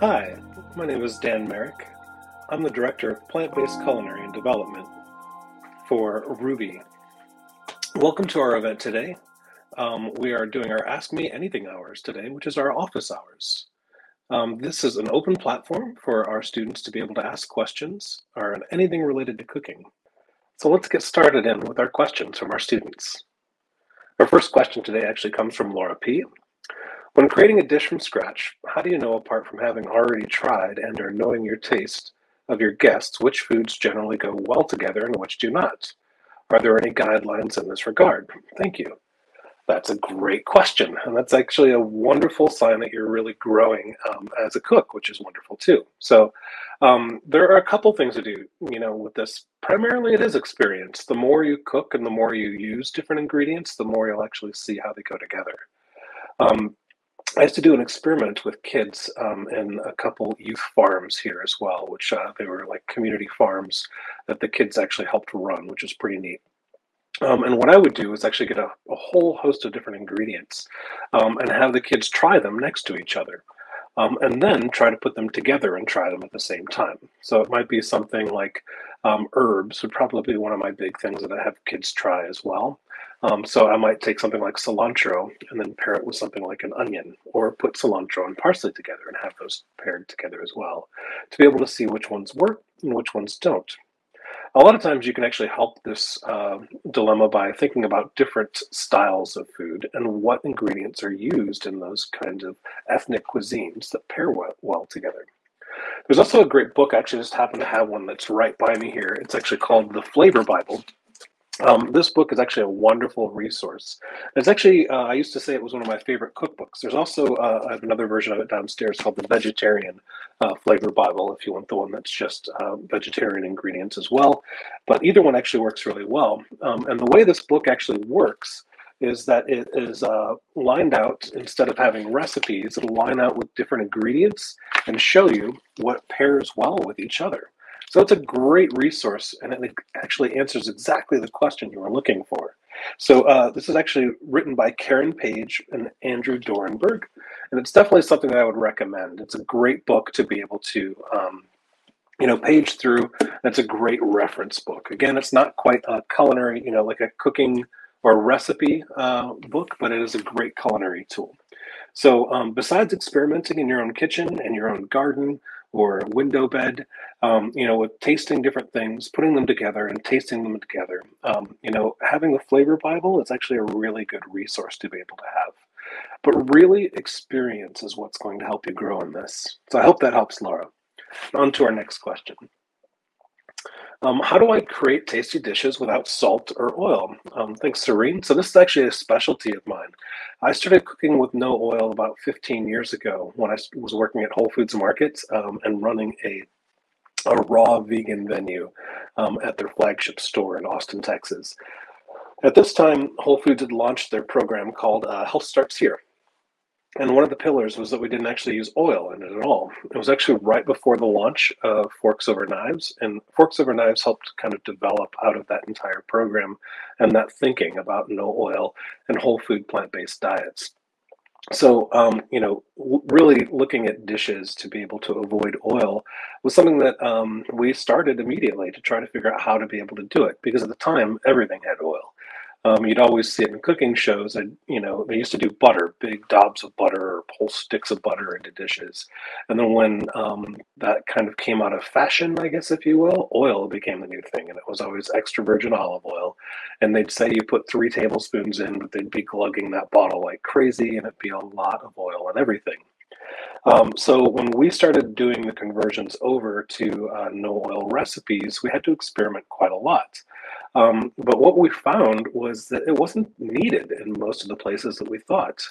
Hi, my name is Dan Marek. I'm the Director of Plant Based Culinary and Development for Rouxbe. Welcome to our event today. Um, we are doing our Ask Me Anything hours today, which is our office hours. Um, this is an open platform for our students to be able to ask questions or anything related to cooking. So let's get started in with our questions from our students. Our first question today actually comes from Laura P. When creating a dish from scratch, how do you know apart from having already tried and or knowing your taste of your guests which foods generally go well together and which do not? Are there any guidelines in this regard? Thank you. That's a great question. And that's actually a wonderful sign that you're really growing um, as a cook, which is wonderful too. So um, there are a couple things to do, you know, with this. Primarily, it is experience. The more you cook and the more you use different ingredients, the more you'll actually see how they go together. Um, I used to do an experiment with kids um, in a couple youth farms here as well, which uh, they were like community farms that the kids actually helped run, which was pretty neat. Um, and what I would do is actually get a, a whole host of different ingredients um, and have the kids try them next to each other. Um, and then try to put them together and try them at the same time. So it might be something like um, herbs would probably be one of my big things that I have kids try as well. Um, so I might take something like cilantro and then pair it with something like an onion, or put cilantro and parsley together and have those paired together as well, to be able to see which ones work and which ones don't. A lot of times you can actually help this uh, dilemma by thinking about different styles of food and what ingredients are used in those kinds of ethnic cuisines that pair well, well together. There's also a great book. I actually just happen to have one that's right by me here. It's actually called The Flavor Bible um, this book is actually a wonderful resource. It's actually, uh, I used to say it was one of my favorite cookbooks. There's also, uh, I have another version of it downstairs called the Vegetarian uh, Flavor Bible, if you want the one that's just uh, vegetarian ingredients as well. But either one actually works really well. Um, and the way this book actually works is that it is uh, lined out, instead of having recipes, it'll line out with different ingredients and show you what pairs well with each other. So it's a great resource and it actually answers exactly the question you were looking for. So uh, this is actually written by Karen Page and Andrew Dornenburg, and it's definitely something that I would recommend. It's a great book to be able to, um, you know, page through. It's a great reference book. Again, it's not quite a culinary, you know, like a cooking or recipe uh, book, but it is a great culinary tool. So um, besides experimenting in your own kitchen and your own garden, or window bed, um, you know, with tasting different things, putting them together and tasting them together. Um, you know, having the flavor Bible is actually a really good resource to be able to have. But really, experience is what's going to help you grow in this. So I hope that helps, Laura. On to our next question. Um, how do I create tasty dishes without salt or oil? Um, thanks, Serene. So this is actually a specialty of mine. I started cooking with no oil about 15 years ago when I was working at Whole Foods Markets um, and running a a raw vegan venue um, at their flagship store in Austin, Texas. At this time, Whole Foods had launched their program called uh, Health Starts Here. And one of the pillars was that we didn't actually use oil in it at all. It was actually right before the launch of Forks Over Knives, and Forks Over Knives helped kind of develop out of that entire program and that thinking about no oil and whole food plant based diets. So, um, you know, really looking at dishes to be able to avoid oil was something that um, we started immediately to try to figure out how to be able to do it because at the time everything had oil. Um, you'd always see it in cooking shows. And you know, they used to do butter, big dobs of butter or whole sticks of butter into dishes. And then when um, that kind of came out of fashion, I guess if you will, oil became the new thing, and it was always extra virgin olive oil. And they'd say you put three tablespoons in, but they'd be glugging that bottle like crazy, and it'd be a lot of oil and everything. Um, so when we started doing the conversions over to uh, no oil recipes, we had to experiment quite a lot. Um, but what we found was that it wasn't needed in most of the places that we thought.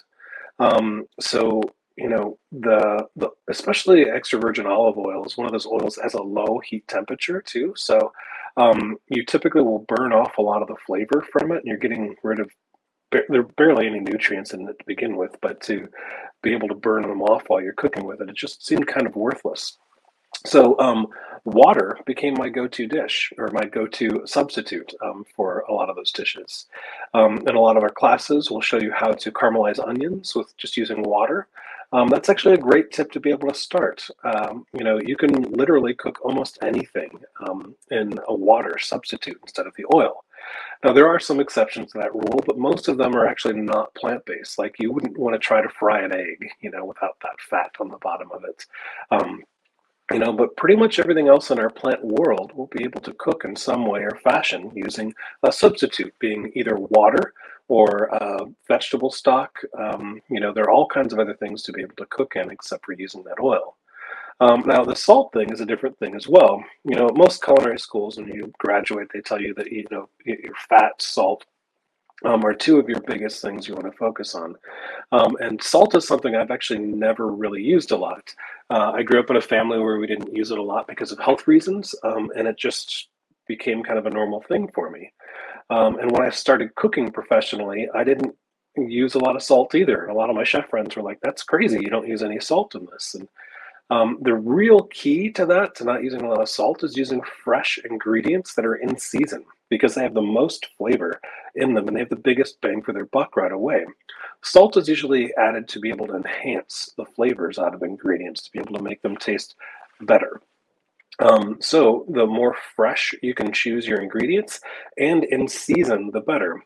Um, so you know the the especially extra virgin olive oil is one of those oils that has a low heat temperature too. So um, you typically will burn off a lot of the flavor from it, and you're getting rid of there are barely any nutrients in it to begin with, but to be able to burn them off while you're cooking with it, it just seemed kind of worthless. So um, water became my go-to dish or my go-to substitute um, for a lot of those dishes. Um, in a lot of our classes, we'll show you how to caramelize onions with just using water. Um, that's actually a great tip to be able to start. Um, you know, you can literally cook almost anything um, in a water substitute instead of the oil. Now, there are some exceptions to that rule, but most of them are actually not plant based. Like you wouldn't want to try to fry an egg, you know, without that fat on the bottom of it. You know, but pretty much everything else in our plant world will be able to cook in some way or fashion using a substitute, being either water or uh, vegetable stock. Um, you know, there are all kinds of other things to be able to cook in except for using that oil. Um, now, the salt thing is a different thing as well. You know, most culinary schools, when you graduate, they tell you that you know your fat, salt, um, are two of your biggest things you want to focus on. Um, and salt is something I've actually never really used a lot. Uh, I grew up in a family where we didn't use it a lot because of health reasons, um, and it just became kind of a normal thing for me. Um, and when I started cooking professionally, I didn't use a lot of salt either. A lot of my chef friends were like, "That's crazy! You don't use any salt in this." And um, the real key to that, to not using a lot of salt, is using fresh ingredients that are in season because they have the most flavor in them and they have the biggest bang for their buck right away. Salt is usually added to be able to enhance the flavors out of ingredients, to be able to make them taste better. Um, so the more fresh you can choose your ingredients and in season, the better.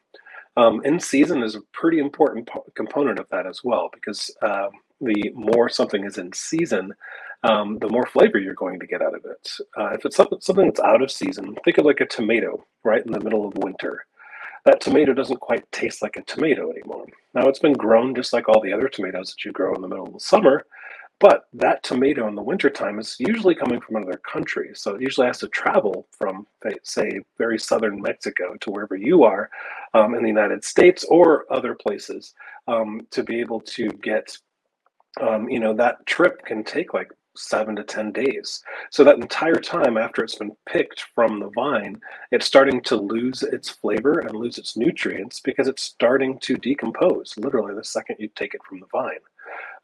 Um, in season is a pretty important po- component of that as well because uh, the more something is in season, um, the more flavor you're going to get out of it. Uh, if it's something, something that's out of season, think of like a tomato right in the middle of winter. That tomato doesn't quite taste like a tomato anymore. Now it's been grown just like all the other tomatoes that you grow in the middle of the summer, but that tomato in the wintertime is usually coming from another country. So it usually has to travel from, say, very southern Mexico to wherever you are um, in the United States or other places um, to be able to get, um, you know, that trip can take like seven to 10 days. So that entire time after it's been picked from the vine, it's starting to lose its flavor and lose its nutrients because it's starting to decompose literally the second you take it from the vine.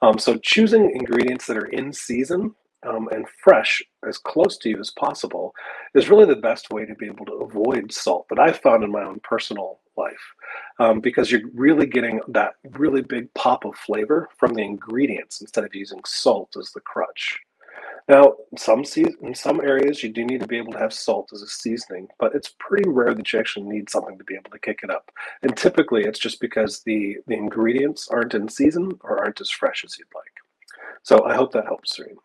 Um, so choosing ingredients that are in season um, and fresh as close to you as possible is really the best way to be able to avoid salt that I've found in my own personal life um, because you're really getting that really big pop of flavor from the ingredients instead of using salt as the crutch. Now, some se- in some areas, you do need to be able to have salt as a seasoning, but it's pretty rare that you actually need something to be able to kick it up. And typically, it's just because the the ingredients aren't in season or aren't as fresh as you'd like. So I hope that helps, Serene.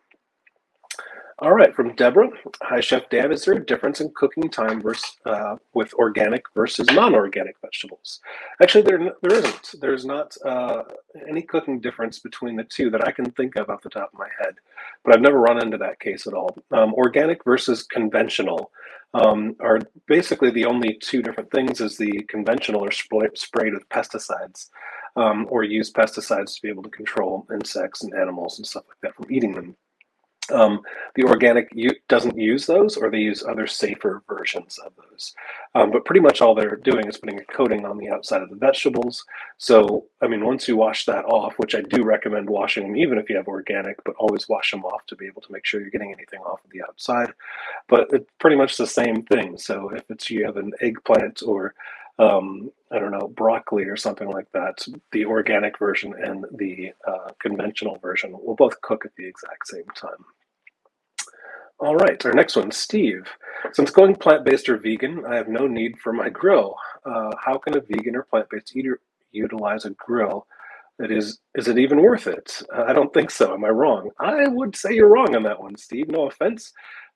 All right, from Deborah. Hi, Chef Dan. Is there a difference in cooking time versus uh, with organic versus non-organic vegetables? Actually, there there isn't. There's not uh, any cooking difference between the two that I can think of off the top of my head, but I've never run into that case at all. Um, organic versus conventional um, are basically the only two different things. Is the conventional are sprayed with pesticides um, or use pesticides to be able to control insects and animals and stuff like that from eating them um, the organic u- doesn't use those, or they use other safer versions of those. Um, but pretty much all they're doing is putting a coating on the outside of the vegetables. So, I mean, once you wash that off, which I do recommend washing them, even if you have organic, but always wash them off to be able to make sure you're getting anything off of the outside. But it's pretty much the same thing. So, if it's you have an eggplant or um, I don't know, broccoli or something like that, the organic version and the uh, conventional version will both cook at the exact same time. All right, our next one, Steve. Since going plant-based or vegan, I have no need for my grill. Uh, how can a vegan or plant-based eater utilize a grill? That is, is it even worth it? I don't think so. Am I wrong? I would say you're wrong on that one, Steve. No offense.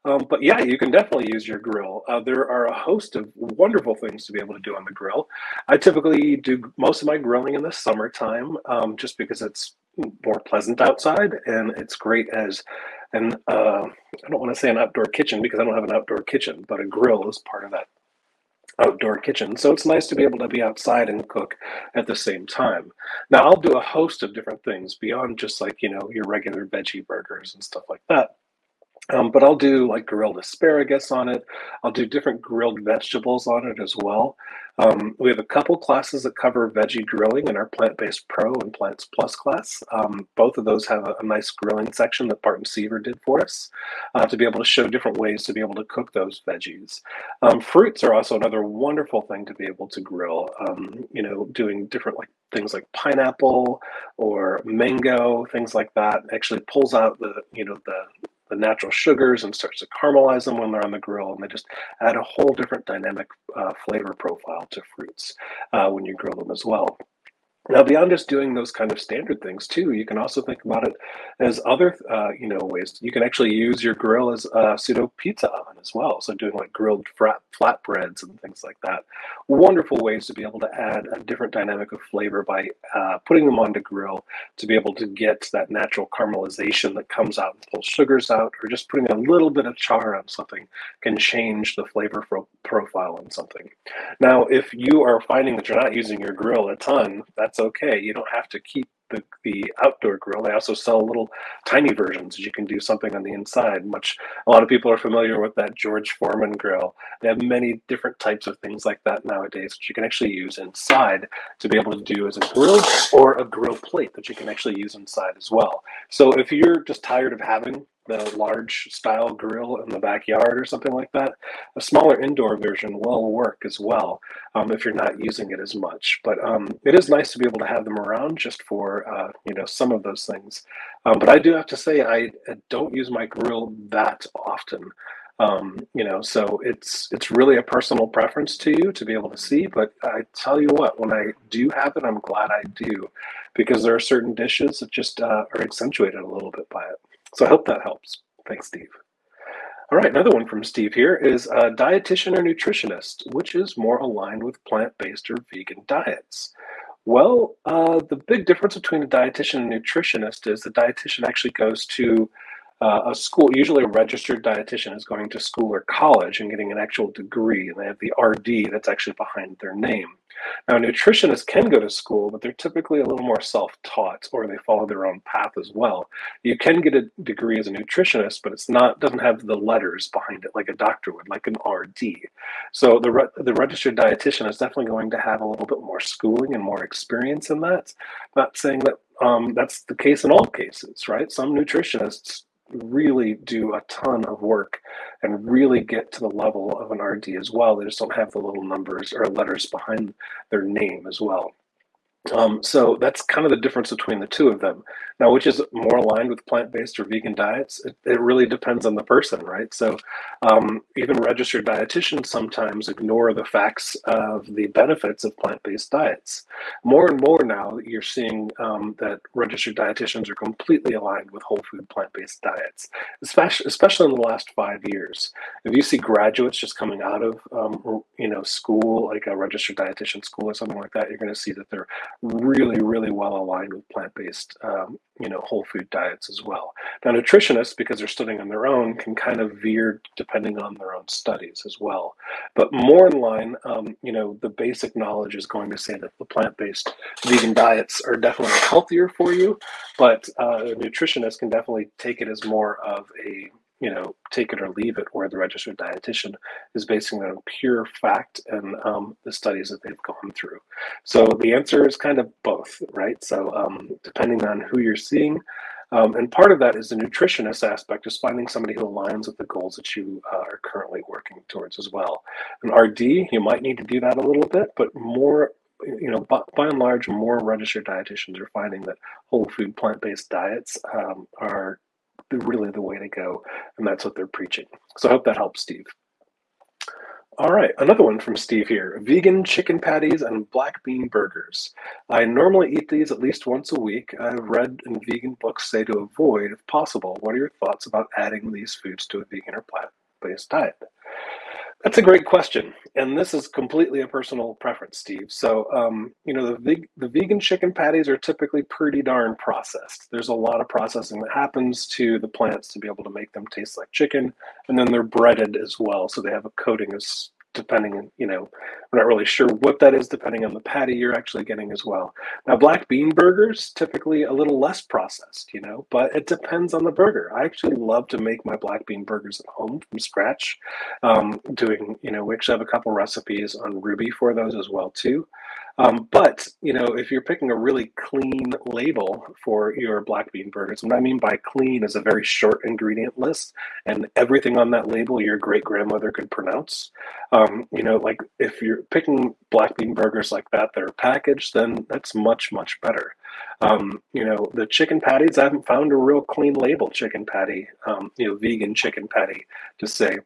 Um, but yeah, you can definitely use your grill. Uh, there are a host of wonderful things to be able to do on the grill. I typically do most of my grilling in the summertime um, just because it's more pleasant outside and it's great as an, uh, I don't want to say an outdoor kitchen because I don't have an outdoor kitchen, but a grill is part of that outdoor kitchen. So it's nice to be able to be outside and cook at the same time. Now, I'll do a host of different things beyond just like, you know, your regular veggie burgers and stuff like that. Um, but I'll do like grilled asparagus on it. I'll do different grilled vegetables on it as well. Um, we have a couple classes that cover veggie grilling in our plant-based pro and plants plus class. Um, both of those have a, a, nice grilling section that Barton Seaver did for us uh, to be able to show different ways to be able to cook those veggies. Um, fruits are also another wonderful thing to be able to grill. Um, you know, doing different like things like pineapple or mango, things like that actually pulls out the you know the the natural sugars and starts to caramelize them when they're on the grill. And they just add a whole different dynamic uh, flavor profile to fruits uh, when you grill them as well. Now, beyond just doing those kind of standard things too, you can also think about it as other, uh, you know, ways. You can actually use your grill as a pseudo pizza oven as well. So doing like grilled flat flatbreads and things like that. Wonderful ways to be able to add a different dynamic of flavor by uh, putting them on the grill to be able to get that natural caramelization that comes out and pulls sugars out, or just putting a little bit of char on something can change the flavor profile on something. Now, if you are finding that you're not using your grill a ton, that's okay. You don't have to keep the, the outdoor grill. They also sell little tiny versions you can do something on the inside. Much a lot of people are familiar with that George Foreman grill. They have many different types of things like that nowadays, which you can actually use inside to be able to do as a grill or a grill plate that you can actually use inside as well. So if you're just tired of having the large style grill in the backyard or something like that, a smaller indoor version will work as well um, if you're not using it as much. But um, it is nice to be able to have them around just for uh, you know some of those things. Um, but I do have to say I, I don't use my grill that often. Um, you know, so it's it's really a personal preference to you to be able to see. But I tell you what, when I do have it, I'm glad I do, because there are certain dishes that just uh, are accentuated a little bit by it. So I hope that helps. Thanks, Steve. All right, another one from Steve here is a dietitian or nutritionist, which is more aligned with plant-based or vegan diets. Well, uh, the big difference between a dietitian and nutritionist is the dietitian actually goes to uh, a school, usually a registered dietitian is going to school or college and getting an actual degree, and they have the RD that's actually behind their name. Now, nutritionists can go to school, but they're typically a little more self taught or they follow their own path as well. You can get a degree as a nutritionist, but it's not doesn't have the letters behind it like a doctor would, like an RD. So the, re- the registered dietitian is definitely going to have a little bit more schooling and more experience in that. Not saying that um, that's the case in all cases, right? Some nutritionists really do a ton of work and really get to the level of an RD as well. They just don't have the little numbers or letters behind their name as well. Um, so that's kind of the difference between the two of them. Now, which is more aligned with plant-based or vegan diets? It, it really depends on the person, right? So um, even registered dietitians sometimes ignore the facts of the benefits of plant-based diets. More and more now, you're seeing um, that registered dietitians are completely aligned with whole food plant-based diets, especially especially in the last five years. If you see graduates just coming out of um, you know school, like a registered dietitian school or something like that, you're going to see that they're really, really well aligned with plant-based, um, you know, whole food diets as well. Now, nutritionists, because they're studying on their own, can kind of veer depending on their own studies as well. But more in line, um, you know, the basic knowledge is going to say that the plant-based vegan diets are definitely healthier for you, but uh, a nutritionist can definitely take it as more of a you know, take it or leave it, where the registered dietitian is basing it on pure fact and um, the studies that they've gone through. So the answer is kind of both, right? So um, depending on who you're seeing, um, and part of that is the nutritionist aspect, is finding somebody who aligns with the goals that you uh, are currently working towards as well. An RD, you might need to do that a little bit, but more you know, by, by, and large, more registered dietitians are finding that whole food plant based diets um, are really the way to go, and that's what they're preaching. So I hope that helps, Steve. All right, another one from Steve here. Vegan chicken patties and black bean burgers. I normally eat these at least once a week. I've read in vegan books say to avoid if possible. What are your thoughts about adding these foods to a vegan or plant-based diet? That's a great question, and this is completely a personal preference, Steve. So, um, you know, the the vegan chicken patties are typically pretty darn processed. There's a lot of processing that happens to the plants to be able to make them taste like chicken, and then they're breaded as well, so they have a coating of depending, on, you know, I'm not really sure what that is depending on the patty you're actually getting as well. Now, black bean burgers typically a little less processed, you know, but it depends on the burger. I actually love to make my black bean burgers at home from scratch. Um, doing, you know, we actually have a couple recipes on Rouxbe for those as well too. Um, but you know, if you're picking a really clean label for your black bean burgers, what I mean by clean is a very short ingredient list, and everything on that label your great grandmother could pronounce. Um, you know, like if you're picking black bean burgers like that that are packaged, then that's much much better. Um, you know, the chicken patties, I haven't found a real clean label chicken patty, um, you know, vegan chicken patty to say.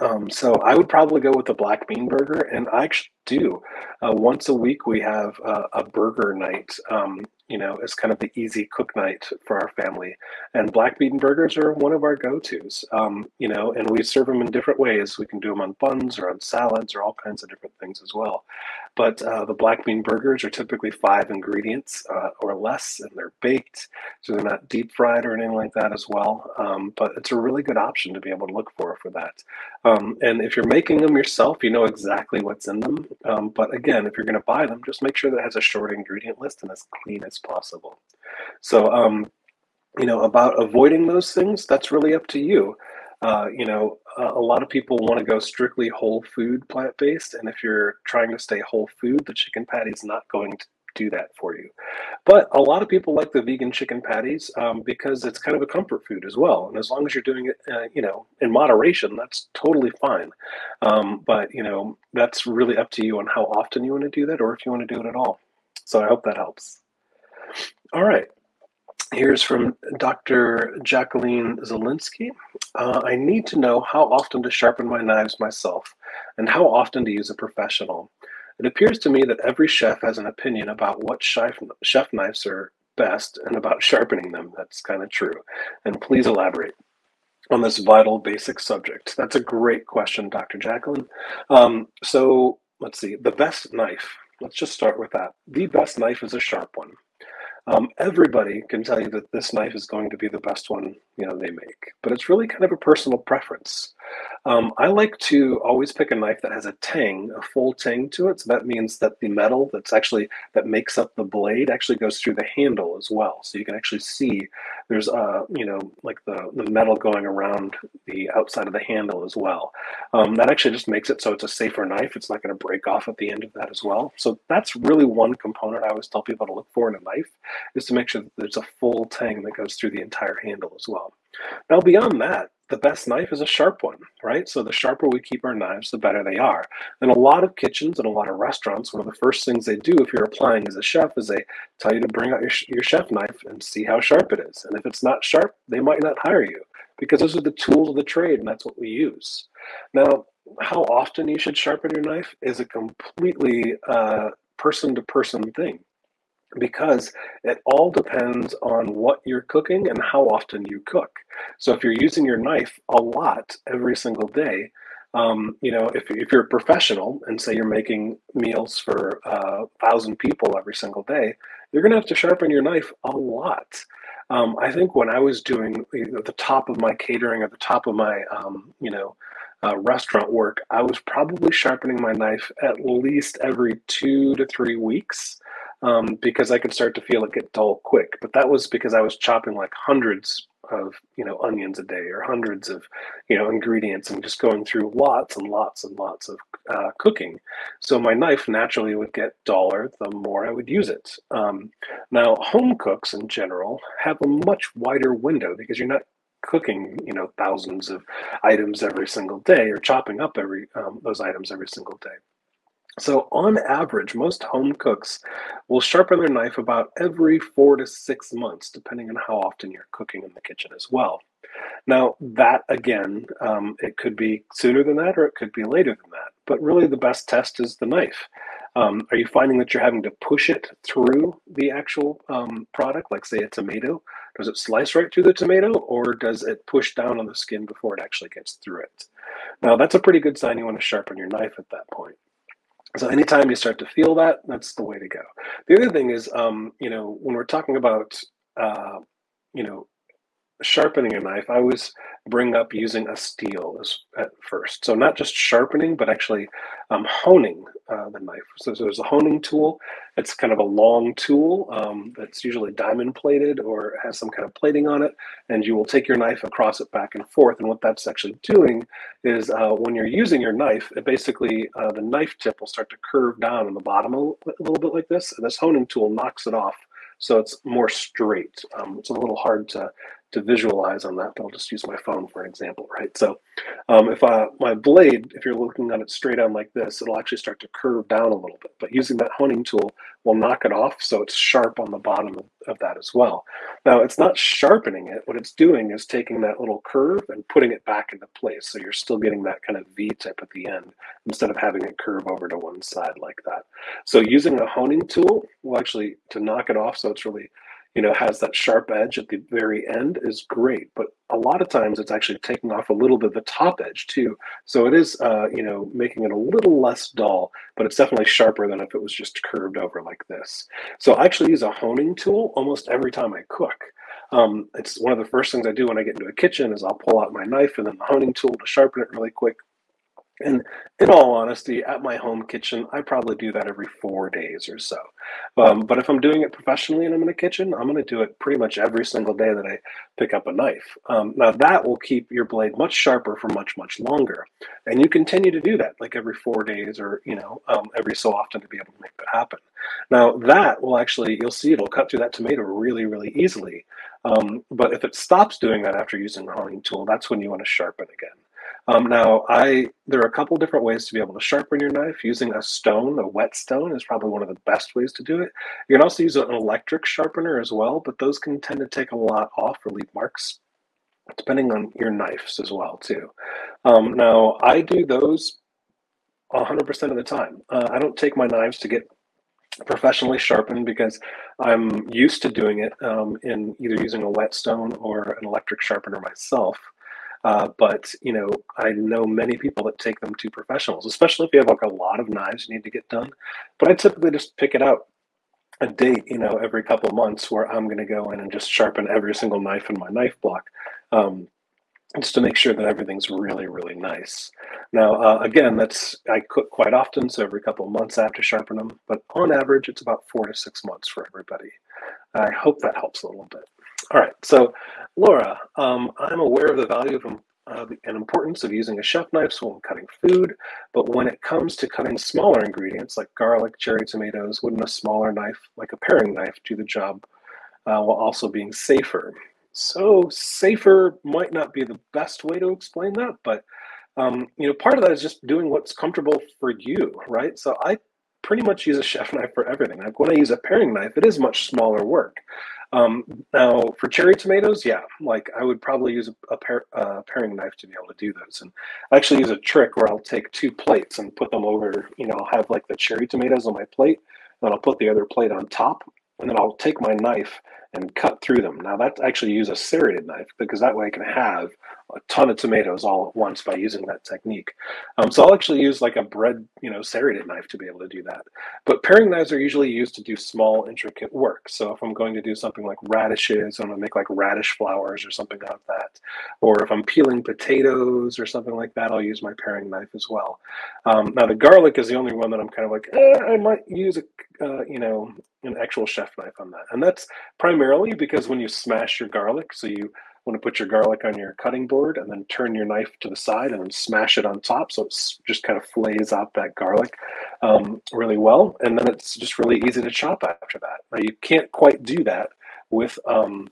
Um, so I would probably go with the black bean burger, and I actually do. Uh, once a week, we have a burger night. Um, you know, it's kind of the easy cook night for our family, and black bean burgers are one of our go-tos. Um, you know, and we serve them in different ways. We can do them on buns or on salads or all kinds of different things as well. But uh, the black bean burgers are typically five ingredients uh, or less, and they're baked, so they're not deep fried or anything like that as well. Um, but it's a really good option to be able to look for for that. Um, and if you're making them yourself, you know exactly what's in them. Um, but again, if you're going to buy them, just make sure that it has a short ingredient list and as clean as possible. So, um, you know, about avoiding those things, that's really up to you. Uh, you know, a lot of people want to go strictly whole food plant based, and if you're trying to stay whole food, the chicken patty is not going to do that for you. But a lot of people like the vegan chicken patties um, because it's kind of a comfort food as well. And as long as you're doing it, uh, you know, in moderation, that's totally fine. Um, but you know, that's really up to you on how often you want to do that, or if you want to do it at all. So I hope that helps. All right. Here's from Dr. Jacqueline Zelinsky. Uh, I need to know how often to sharpen my knives myself and how often to use a professional. It appears to me that every chef has an opinion about what chef, chef knives are best and about sharpening them. That's kind of true. And please elaborate on this vital basic subject. That's a great question, Dr. Jacqueline. Um, so let's see, the best knife. Let's just start with that. The best knife is a sharp one. Um, everybody can tell you that this knife is going to be the best one you know they make, but it's really kind of a personal preference. Um, I like to always pick a knife that has a tang, a full tang to it. So that means that the metal that's actually that makes up the blade actually goes through the handle as well. So you can actually see there's uh you know like the the metal going around the outside of the handle as well. Um, that actually just makes it so it's a safer knife. It's not going to break off at the end of that as well. So that's really one component I always tell people to look for in a knife is to make sure that there's a full tang that goes through the entire handle as well. Now, beyond that, the best knife is a sharp one, right? So the sharper we keep our knives, the better they are. And a lot of kitchens and a lot of restaurants, one of the first things they do if you're applying as a chef is they tell you to bring out your, your chef knife and see how sharp it is. And if it's not sharp, they might not hire you because those are the tools of the trade and that's what we use. Now, how often you should sharpen your knife is a completely person to person thing because it all depends on what you're cooking and how often you cook. So if you're using your knife a lot every single day, um, you know, if, if you're a professional and say you're making meals for a uh, thousand people every single day, you're going to have to sharpen your knife a lot. Um, I think when I was doing the top of my catering at the top of my, um, you know, uh, restaurant work, I was probably sharpening my knife at least every two to three weeks um, because I could start to feel it get dull quick. But that was because I was chopping like hundreds of you know onions a day or hundreds of you know ingredients and just going through lots and lots and lots of uh, cooking. So my knife naturally would get duller the more I would use it. Um, now home cooks in general have a much wider window because you're not cooking you know thousands of items every single day or chopping up every um, those items every single day so, on average, most home cooks will sharpen their knife about every four to six months, depending on how often you're cooking in the kitchen as well. Now, that again, um, it could be sooner than that or it could be later than that. But really, the best test is the knife. Um, are you finding that you're having to push it through the actual um, product, like, say, a tomato? Does it slice right through the tomato or does it push down on the skin before it actually gets through it? Now, that's a pretty good sign you want to sharpen your knife at that point. So anytime you start to feel that, that's the way to go. The other thing is, um, you know, when we're talking about, uh, you know, sharpening a knife, I always bring up using a steel as, at first. So not just sharpening, but actually um, honing uh, the knife. So, so, there's a honing tool. It's kind of a long tool um, that's usually diamond plated or has some kind of plating on it. And you will take your knife across it back and forth. And what that's actually doing is uh, when you're using your knife, it basically uh, the knife tip will start to curve down on the bottom a, a little bit like this. And this honing tool knocks it off so it's more straight. Um, it's a little hard to to visualize on that, but I'll just use my phone for an example, right? So um, if I, my blade, if you're looking at it straight on like this, it'll actually start to curve down a little bit, but using that honing tool will knock it off so it's sharp on the bottom of, of that as well. Now it's not sharpening it, what it's doing is taking that little curve and putting it back into place. So you're still getting that kind of V-tip at the end instead of having it curve over to one side like that. So using a honing tool will actually, to knock it off so it's really you know, has that sharp edge at the very end is great. But a lot of times it's actually taking off a little bit of the top edge too. So it is, uh, you know, making it a little less dull, but it's definitely sharper than if it was just curved over like this. So I actually use a honing tool almost every time I cook. Um, it's one of the first things I do when I get into a kitchen is I'll pull out my knife and then the honing tool to sharpen it really quick. And in all honesty, at my home kitchen, I probably do that every four days or so. Um, but if I'm doing it professionally and I'm in a kitchen, I'm going to do it pretty much every single day that I pick up a knife. Um, now, that will keep your blade much sharper for much, much longer. And you continue to do that like every four days or, you know, um, every so often to be able to make that happen. Now, that will actually, you'll see it'll cut through that tomato really, really easily. Um, but if it stops doing that after using the honing tool, that's when you want to sharpen again. Um, now, I there are a couple different ways to be able to sharpen your knife. Using a stone, a whetstone, is probably one of the best ways to do it. You can also use an electric sharpener as well, but those can tend to take a lot off or leave marks, depending on your knives as well too. Um, now, I do those 100% of the time. Uh, I don't take my knives to get professionally sharpened because I'm used to doing it um, in either using a whetstone or an electric sharpener myself. Uh, but you know, I know many people that take them to professionals, especially if you have like a lot of knives you need to get done. But I typically just pick it out a date, you know, every couple months where I'm going to go in and just sharpen every single knife in my knife block. Um, just to make sure that everything's really, really nice. Now, uh, again, that's I cook quite often, so every couple months I have to sharpen them. But on average, it's about four to six months for everybody. I hope that helps a little bit. All right, so Laura, um, I'm aware of the value of uh, and importance of using a chef knife when cutting food, but when it comes to cutting smaller ingredients like garlic, cherry tomatoes, wouldn't a smaller knife, like a paring knife, do the job uh, while also being safer? So safer might not be the best way to explain that, but um, you know, part of that is just doing what's comfortable for you, right? So I pretty much use a chef knife for everything. Like when I use a paring knife, it is much smaller work. Um, now, for cherry tomatoes, yeah, like I would probably use a, a pair, uh, paring knife to be able to do those. And I actually use a trick where I'll take two plates and put them over, you know, I'll have like the cherry tomatoes on my plate, then I'll put the other plate on top, and then I'll take my knife and cut through them. Now, that's actually use a serrated knife because that way I can have a ton of tomatoes all at once by using that technique. Um, so I'll actually use like a bread, you know, serrated knife to be able to do that. But paring knives are usually used to do small, intricate work. So if I'm going to do something like radishes, I'm going to make like radish flowers or something like that. Or if I'm peeling potatoes or something like that, I'll use my paring knife as well. Um, now the garlic is the only one that I'm kind of like, eh, I might use a, uh, you know, an actual chef knife on that. And that's primarily because when you smash your garlic, so you want to put your garlic on your cutting board and then turn your knife to the side and then smash it on top. So it's just kind of flays out that garlic um, really well. And then it's just really easy to chop after that. Now you can't quite do that with um,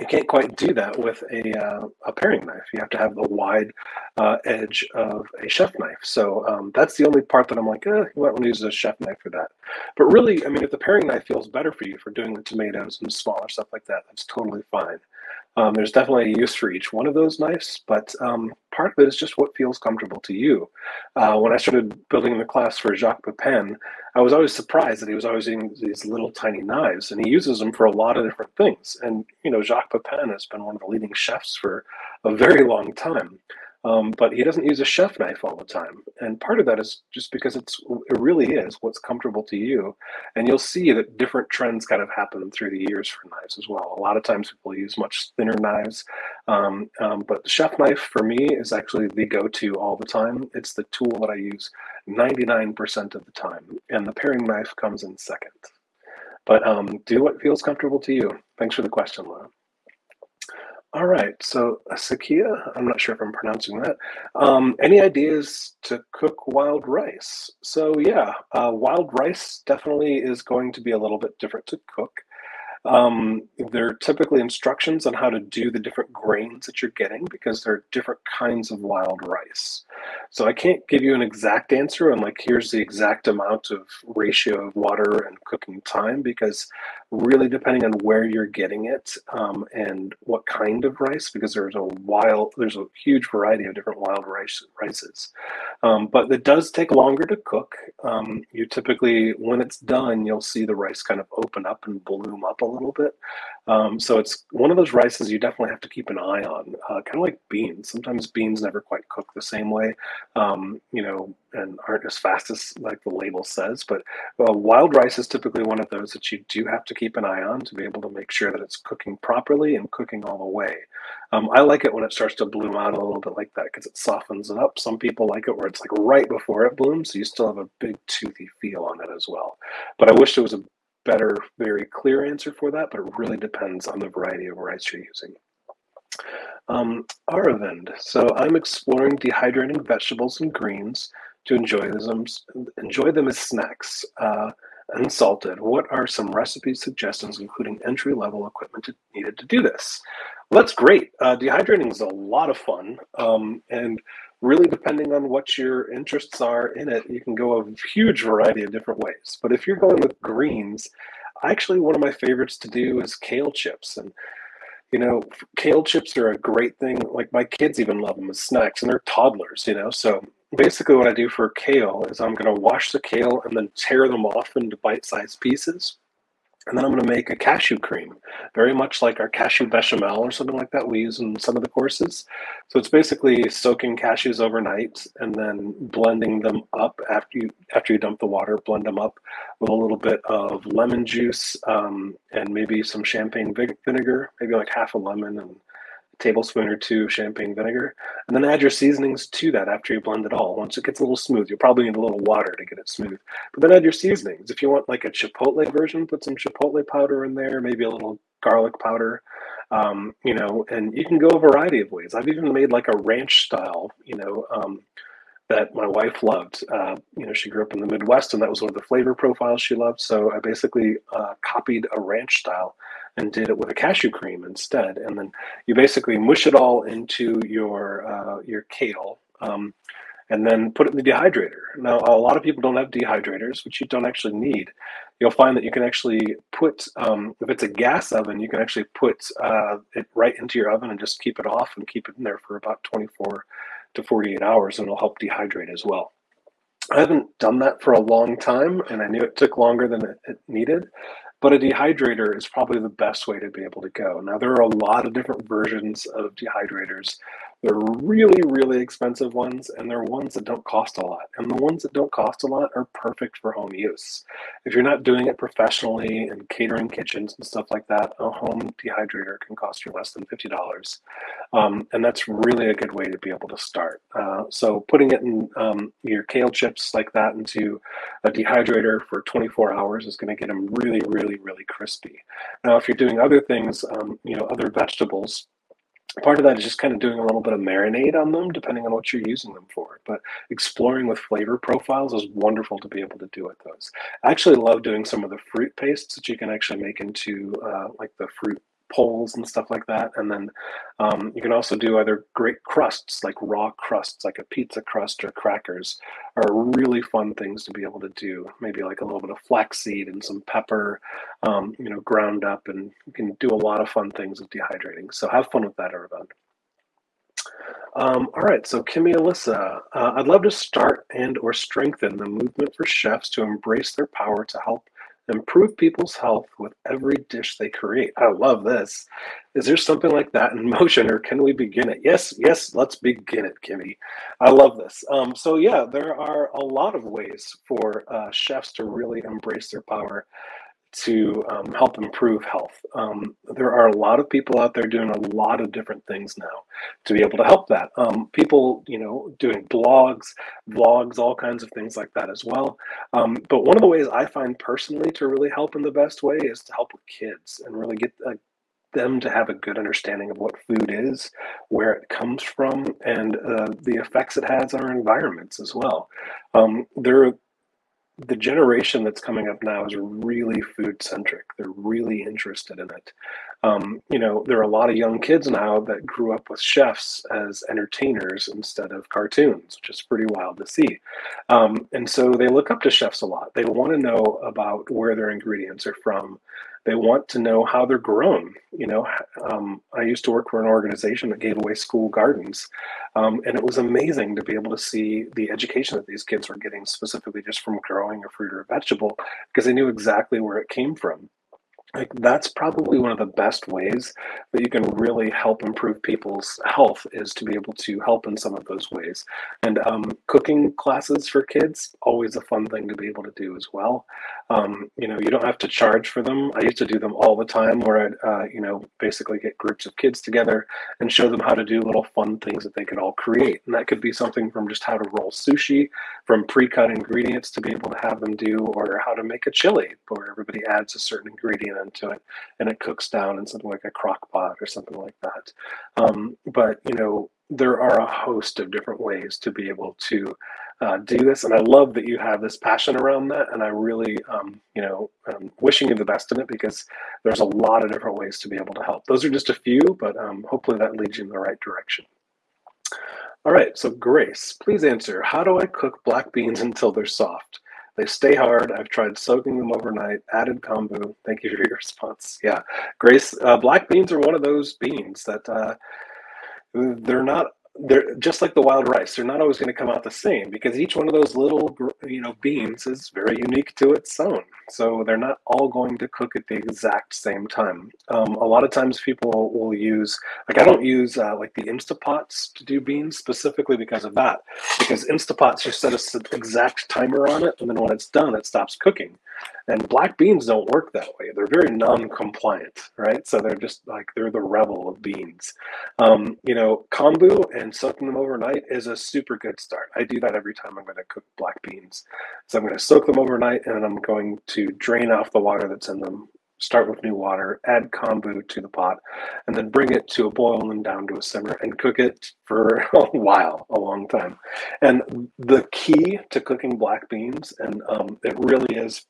you can't quite do that with a, uh, a paring knife. You have to have the wide uh, edge of a chef knife. So um, that's the only part that I'm like, eh, you might want to use a chef knife for that. But really, I mean, if the paring knife feels better for you for doing the tomatoes and smaller stuff like that, that's totally fine. Um, there's definitely a use for each one of those knives, but um, part of it is just what feels comfortable to you. Uh, when I started building the class for Jacques Pepin, I was always surprised that he was always using these little tiny knives, and he uses them for a lot of different things. And you know, Jacques Pepin has been one of the leading chefs for a very long time. Um, but he doesn't use a chef knife all the time. And part of that is just because it's it really is what's comfortable to you. And you'll see that different trends kind of happen through the years for knives as well. A lot of times people use much thinner knives. Um, um, but the chef knife for me is actually the go-to all the time. It's the tool that I use 99% of the time. And the paring knife comes in second. But um, do what feels comfortable to you. Thanks for the question, Laura. All right, so Sakia, I'm not sure if I'm pronouncing that. Um, any ideas to cook wild rice? So yeah, uh, wild rice definitely is going to be a little bit different to cook. Um, there are typically instructions on how to do the different grains that you're getting because there are different kinds of wild rice. So I can't give you an exact answer on like here's the exact amount of ratio of water and cooking time because really depending on where you're getting it um, and what kind of rice because there's a wild there's a huge variety of different wild rice rices um, but it does take longer to cook um, you typically when it's done you'll see the rice kind of open up and bloom up a little bit um, so it's one of those rices you definitely have to keep an eye on, uh, kind of like beans. Sometimes beans never quite cook the same way, um, you know, and aren't as fast as like the label says. But uh, wild rice is typically one of those that you do have to keep an eye on to be able to make sure that it's cooking properly and cooking all the way. Um, I like it when it starts to bloom out a little bit like that because it softens it up. Some people like it where it's like right before it blooms, so you still have a big toothy feel on it as well. But I wish there was a better, very clear answer for that, but it really depends on the variety of rice you're using. Um, Aravind, so I'm exploring dehydrating vegetables and greens to enjoy them, enjoy them as snacks, uh, unsalted. What are some recipe suggestions, including entry level equipment needed to do this? Well, that's great. Uh, dehydrating is a lot of fun. Um, and really depending on what your interests are in it, you can go a huge variety of different ways. But if you're going with greens, actually one of my favorites to do is kale chips. And you know, kale chips are a great thing. Like my kids even love them as snacks, and they're toddlers, you know. So basically, what I do for kale is I'm going to wash the kale and then tear them off into bite-sized pieces and then I'm going to make a cashew cream, very much like our cashew bechamel or something like that we use in some of the courses. So it's basically soaking cashews overnight and then blending them up after you after you dump the water. Blend them up with a little bit of lemon juice um, and maybe some champagne vinegar, maybe like half a lemon and tablespoon or two of champagne vinegar, and then add your seasonings to that after you blend it all. Once it gets a little smooth, you'll probably need a little water to get it smooth. But then add your seasonings. If you want like a chipotle version, put some chipotle powder in there, maybe a little garlic powder, um, you know, and you can go a variety of ways. I've even made like a ranch style, you know, um, that my wife loved. Uh, you know, she grew up in the Midwest, and that was one of the flavor profiles she loved. So I basically uh, copied a ranch style and did it with a cashew cream instead. And then you basically mush it all into your uh, your kale. Um, and then put it in the dehydrator. Now, a lot of people don't have dehydrators, which you don't actually need. You'll find that you can actually put, um, if it's a gas oven, you can actually put uh, it right into your oven and just keep it off and keep it in there for about 24 to 48 hours, and it'll help dehydrate as well. I haven't done that for a long time, and I knew it took longer than it needed. But a dehydrator is probably the best way to be able to go. Now, there are a lot of different versions of dehydrators. They're really, really expensive ones, and they're ones that don't cost a lot. And the ones that don't cost a lot are perfect for home use. If you're not doing it professionally in catering kitchens and stuff like that, a home dehydrator can cost you less than $50. Um, and that's really a good way to be able to start. Uh, so putting it in um, your kale chips like that into a dehydrator for 24 hours is going to get them really, really, really crispy. Now, if you're doing other things, um, you know, other vegetables, part of that is just kind of doing a little bit of marinade on them depending on what you're using them for. But exploring with flavor profiles is wonderful to be able to do with those. I actually love doing some of the fruit pastes that you can actually make into uh, like the fruit poles and stuff like that. And then um, you can also do other great crusts, like raw crusts, like a pizza crust or crackers, are really fun things to be able to do. Maybe like a little bit of flaxseed and some pepper, um, you know, ground up, and you can do a lot of fun things with dehydrating. So have fun with that, Arvand. Um, all right, so Kimmy Alyssa, uh, I'd love to start and or strengthen the movement for chefs to embrace their power to help improve people's health with every dish they create. I love this. Is there something like that in motion, or can we begin it? Yes, yes, let's begin it, Kimmy. I love this. Um, so, yeah, there are a lot of ways for uh, chefs to really embrace their power to um, help improve health. Um, there are a lot of people out there doing a lot of different things now to be able to help that. Um, people, you know, doing blogs, vlogs, all kinds of things like that as well. Um, but one of the ways I find personally to really help in the best way is to help with kids and really get uh, them to have a good understanding of what food is, where it comes from, and uh, the effects it has on our environments as well. Um, there the generation that's coming up now is really food centric. They're really interested in it. Um, you know, there are a lot of young kids now that grew up with chefs as entertainers instead of cartoons, which is pretty wild to see. Um, and so they look up to chefs a lot. They want to know about where their ingredients are from. They want to know how they're grown. You know, um, I used to work for an organization that gave away school gardens, um, and it was amazing to be able to see the education that these kids were getting specifically just from growing a fruit or a vegetable because they knew exactly where it came from. Like that's probably one of the best ways that you can really help improve people's health is to be able to help in some of those ways. And um, cooking classes for kids always a fun thing to be able to do as well um, you know you don't have to charge for them i used to do them all the time where i'd uh, you know basically get groups of kids together and show them how to do little fun things that they could all create and that could be something from just how to roll sushi from pre-cut ingredients to be able to have them do or how to make a chili where everybody adds a certain ingredient into it and it cooks down in something like a crock pot or something like that. Um, but, you know, there are a host of different ways to be able to uh, do this. And I love that you have this passion around that. And I really, um, you know, um, wishing you the best in it because there's a lot of different ways to be able to help. Those are just a few, but um, hopefully that leads you in the right direction. All right, so Grace, please answer. How do I cook black beans until they're soft? They stay hard. I've tried soaking them overnight, added kombu. Thank you for your response. Yeah, Grace, uh, black beans are one of those beans that uh, they're not they're just like the wild rice they're not always going to come out the same because each one of those little you know beans is very unique to its own so they're not all going to cook at the exact same time um, a lot of times people will use like i don't use uh, like the instapots to do beans specifically because of that because instapots you set an exact timer on it and then when it's done it stops cooking and black beans don't work that way. They're very non-compliant, right? So they're just like they're the rebel of beans. Um, you know, kombu and soaking them overnight is a super good start. I do that every time I'm going to cook black beans. So I'm going to soak them overnight, and I'm going to drain off the water that's in them. Start with new water, add kombu to the pot, and then bring it to a boil and down to a simmer and cook it for a while, a long time. And the key to cooking black beans, and um, it really is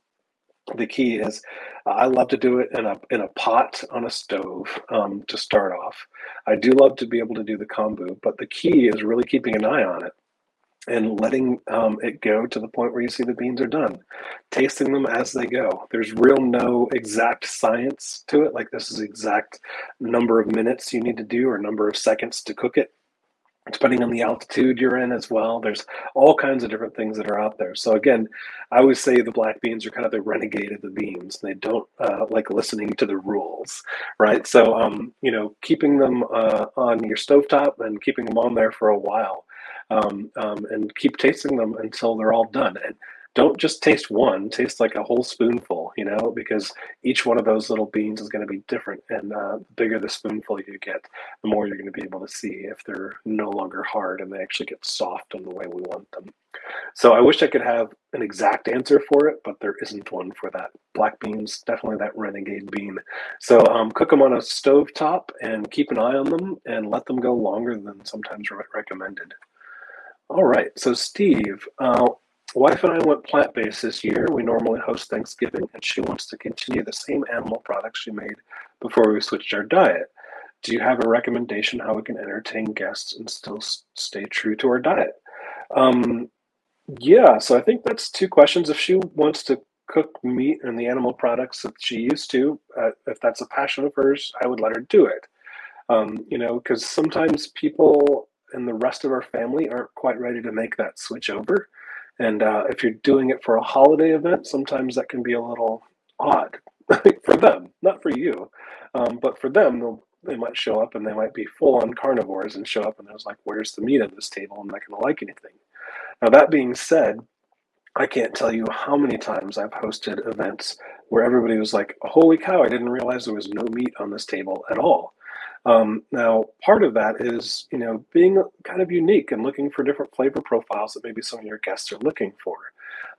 the key is uh, I love to do it in a in a pot on a stove um, to start off. I do love to be able to do the kombu, but the key is really keeping an eye on it and letting um, it go to the point where you see the beans are done, tasting them as they go. There's real no exact science to it, like this is exact number of minutes you need to do or number of seconds to cook it depending on the altitude you're in as well. There's all kinds of different things that are out there. So again, I always say the black beans are kind of the renegade of the beans. They don't uh, like listening to the rules, right? So um, you know, keeping them uh, on your stovetop and keeping them on there for a while, um, um, and keep tasting them until they're all done. And don't just taste one taste like a whole spoonful you know because each one of those little beans is going to be different. And uh, the bigger the spoonful you get the more you're going to be able to see if they're no longer hard and they actually get soft in the way we want them. So i wish i could have an exact answer for it but there isn't one for that. Black beans definitely that renegade bean. So um, cook them on a stove top and keep an eye on them and let them go longer than sometimes recommended all right so steve uh, Wife and I went plant based this year. We normally host Thanksgiving, and she wants to continue the same animal products she made before we switched our diet. Do you have a recommendation how we can entertain guests and still stay true to our diet? Um, yeah, so I think that's two questions. If she wants to cook meat and the animal products that she used to, uh, if that's a passion of hers, I would let her do it. Um, you know, because sometimes people and the rest of our family aren't quite ready to make that switch over. And uh, if you're doing it for a holiday event, sometimes that can be a little odd for them, not for you, um, but for them, they might show up and they might be full on carnivores and show up and I was like, where's the meat at this table? I'm not going to like anything. Now, that being said, I can't tell you how many times I've hosted events where everybody was like, holy cow, I didn't realize there was no meat on this table at all. Um, now, part of that is, you know, being kind of unique and looking for different flavor profiles that maybe some of your guests are looking for.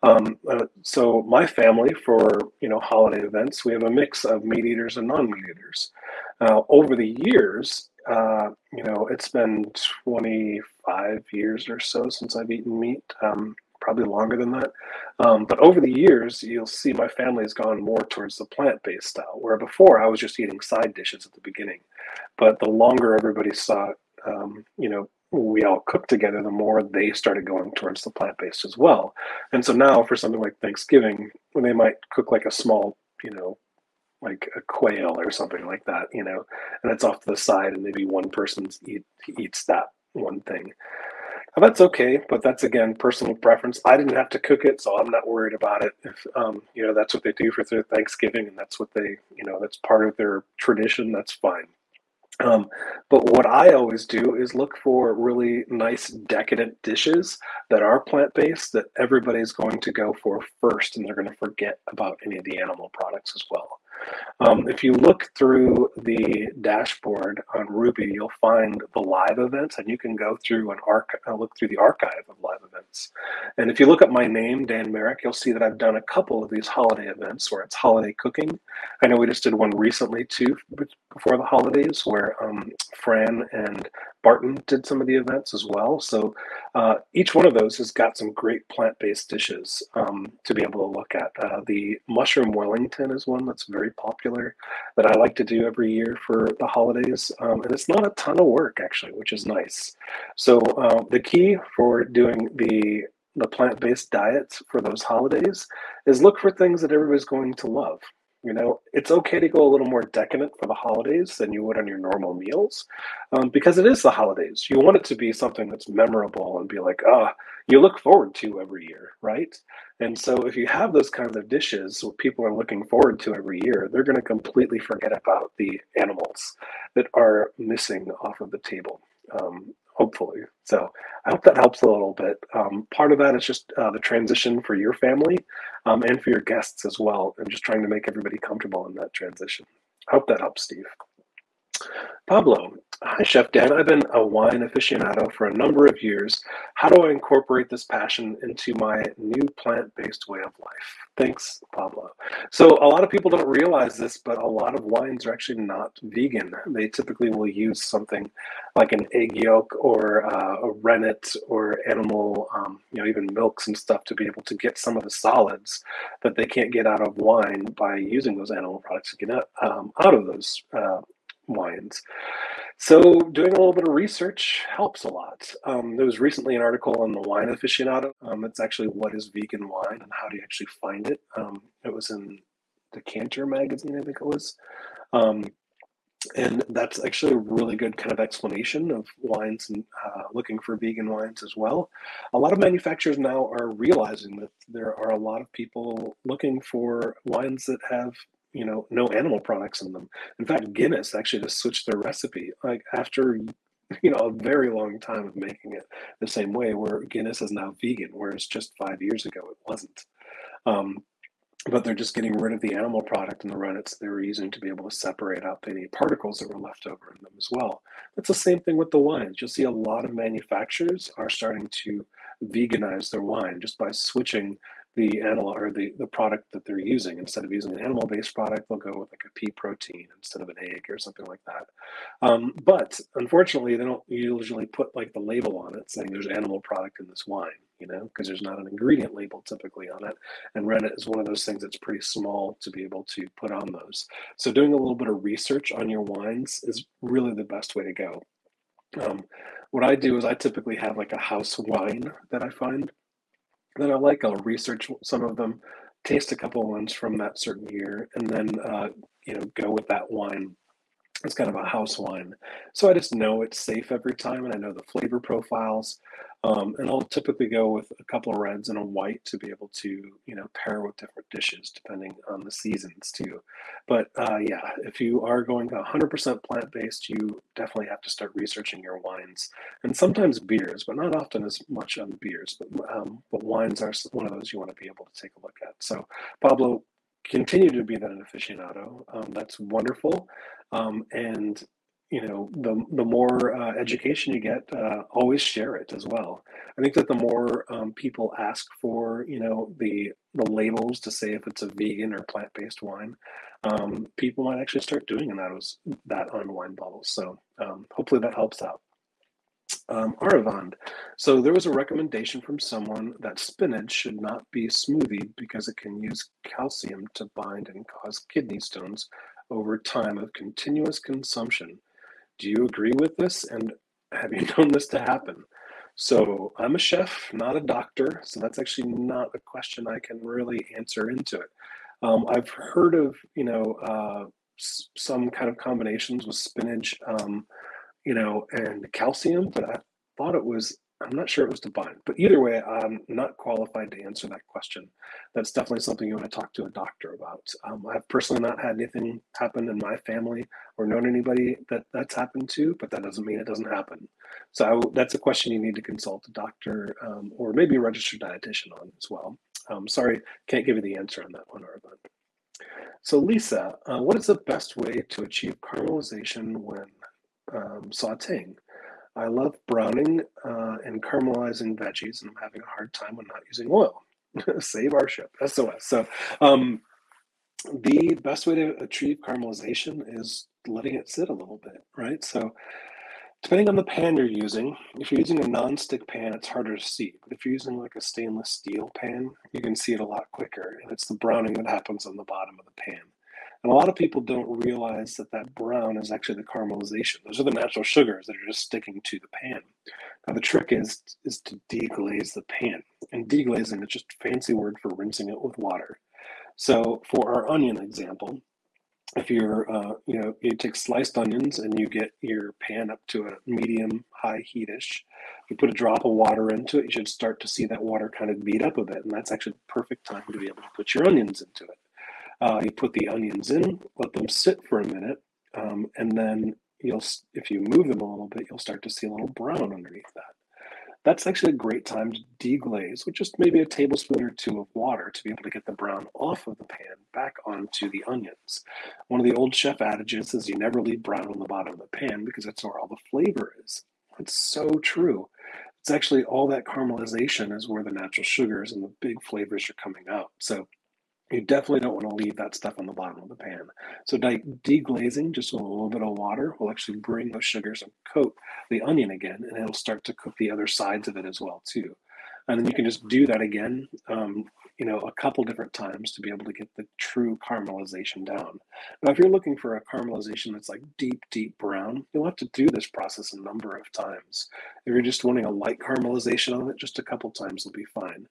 Um, uh, so my family, for you know holiday events, we have a mix of meat eaters and non-meat eaters. Uh, over the years, uh, you know, it's been 25 years or so since I've eaten meat. Um, probably longer than that. Um, but over the years, you'll see my family has gone more towards the plant based style, where before I was just eating side dishes at the beginning. But the longer everybody saw, um, you know, we all cooked together, the more they started going towards the plant based as well. And so now for something like Thanksgiving, when they might cook like a small, you know, like a quail or something like that, you know, and it's off to the side, and maybe one person eat, eats that one thing. That's okay, but that's again personal preference. I didn't have to cook it, so I'm not worried about it. If um, you know that's what they do for their Thanksgiving, and that's what they, you know, that's part of their tradition. That's fine. Um, but what I always do is look for really nice, decadent dishes that are plant based that everybody's going to go for first, and they're going to forget about any of the animal products as well. Um, if you look through the dashboard on Rouxbe, you'll find the live events, and you can go through and uh, look through the archive of live events. And if you look at my name, Dan Marek, you'll see that I've done a couple of these holiday events where it's holiday cooking. I know we just did one recently too, before the holidays, where um, Fran and Barton did some of the events as well. So uh, each one of those has got some great plant-based dishes um, to be able to look at. Uh, the mushroom Wellington is one that's very popular that I like to do every year for the holidays, um, and it's not a ton of work actually, which is nice. So uh, the key for doing the the plant-based diets for those holidays is look for things that everybody's going to love. You know, it's okay to go a little more decadent for the holidays than you would on your normal meals um, because it is the holidays. You want it to be something that's memorable and be like, ah, oh, you look forward to every year, right? And so if you have those kinds of dishes what people are looking forward to every year, they're going to completely forget about the animals that are missing off of the table. Um, hopefully. So I hope that helps a little bit. Um, part of that is just uh, the transition for your family um, and for your guests as well, and just trying to make everybody comfortable in that transition. I hope that helps, Steve. Pablo, hi, Chef Dan. I've been a wine aficionado for a number of years. How do I incorporate this passion into my new plant based way of life? Thanks, Pablo. So, a lot of people don't realize this, but a lot of wines are actually not vegan. They typically will use something like an egg yolk or uh, a rennet or animal, um, you know, even milks and stuff to be able to get some of the solids that they can't get out of wine by using those animal products to get out, um, out of those uh, wines. So doing a little bit of research helps a lot. Um, there was recently an article on the Wine Aficionado. Um, it's actually what is vegan wine and how do you actually find it. Um, it was in the Decanter magazine, I think it was. Um, and that's actually a really good kind of explanation of wines and uh, looking for vegan wines as well. A lot of manufacturers now are realizing that there are a lot of people looking for wines that have you know no animal products in them in fact guinness actually just switched their recipe like after you know a very long time of making it the same way where guinness is now vegan whereas just five years ago it wasn't um, but they're just getting rid of the animal product and the rennets they were using to be able to separate out any particles that were left over in them as well. That's the same thing with the wines. You'll see a lot of manufacturers are starting to veganize their wine just by switching the animal or the, the product that they're using. Instead of using an animal based product, they'll go with like a pea protein instead of an egg or something like that. Um, but unfortunately, they don't usually put like the label on it saying there's animal product in this wine, you know, because there's not an ingredient label typically on it. And rennet is one of those things that's pretty small to be able to put on those. So doing a little bit of research on your wines is really the best way to go. Um, what I do is I typically have like a house wine that I find that I like. I'll research some of them, taste a couple ones from that certain year, and then uh, you know go with that wine it's kind of a house wine. So I just know it's safe every time and I know the flavor profiles. Um, and I'll typically go with a couple of reds and a white to be able to, you know, pair with different dishes depending on the seasons too. But uh, yeah, if you are going 100% plant based, you definitely have to start researching your wines and sometimes beers, but not often as much on beers. But, um, but wines are one of those you want to be able to take a look at. So, Pablo, continue to be that an aficionado. Um, that's wonderful. Um, and you know, the the more uh, education you get, uh, always share it as well. I think that the more um, people ask for, you know, the the labels to say if it's a vegan or plant based wine, um, people might actually start doing that as that on wine bottles. So um, hopefully that helps out. Um, Aravand. So there was a recommendation from someone that spinach should not be smoothied because it can use calcium to bind and cause kidney stones over time of continuous consumption. Do you agree with this? And have you known this to happen? So I'm a chef, not a doctor. So that's actually not a question I can really answer into it. Um, I've heard of, you know, uh, s- some kind of combinations with spinach, um, you know, and calcium, but I thought it was I'm not sure it was divine, but either way, I'm not qualified to answer that question. That's definitely something you want to talk to a doctor about. Um, I've personally not had anything happen in my family or known anybody that that's happened to, but that doesn't mean it doesn't happen. So that's a question you need to consult a doctor um, or maybe a registered dietitian on as well. Um, sorry, can't give you the answer on that one, Arvin. So Lisa, uh, what is the best way to achieve caramelization when um, sauteing? I love browning uh, and caramelizing veggies, and I'm having a hard time when not using oil. Save our ship, SOS. So, um, the best way to achieve caramelization is letting it sit a little bit, right? So, depending on the pan you're using, if you're using a non-stick pan, it's harder to see. But if you're using like a stainless steel pan, you can see it a lot quicker, and it's the browning that happens on the bottom of the pan. And a lot of people don't realize that that brown is actually the caramelization. Those are the natural sugars that are just sticking to the pan. Now the trick is is to deglaze the pan. And deglazing is just a fancy word for rinsing it with water. So for our onion example, if you're uh, you know you take sliced onions and you get your pan up to a medium high heatish you put a drop of water into it you should start to see that water kind of beat up a bit and that's actually the perfect time to be able to put your onions into it uh, you put the onions in, let them sit for a minute, um, and then you'll, if you move them a little bit, you'll start to see a little brown underneath that. That's actually a great time to deglaze with just maybe a tablespoon or two of water to be able to get the brown off of the pan back onto the onions. One of the old chef adages is you never leave brown on the bottom of the pan because that's where all the flavor is. It's so true. It's actually all that caramelization is where the natural sugars and the big flavors are coming out. So you definitely don't want to leave that stuff on the bottom of the pan. So deglazing just with a little bit of water will actually bring those sugars and coat the onion again, and it'll start to cook the other sides of it as well too. And then you can just do that again, um, you know, a couple different times to be able to get the true caramelization down. Now, if you're looking for a caramelization that's like deep, deep brown, you'll have to do this process a number of times. If you're just wanting a light caramelization on it, just a couple times will be fine.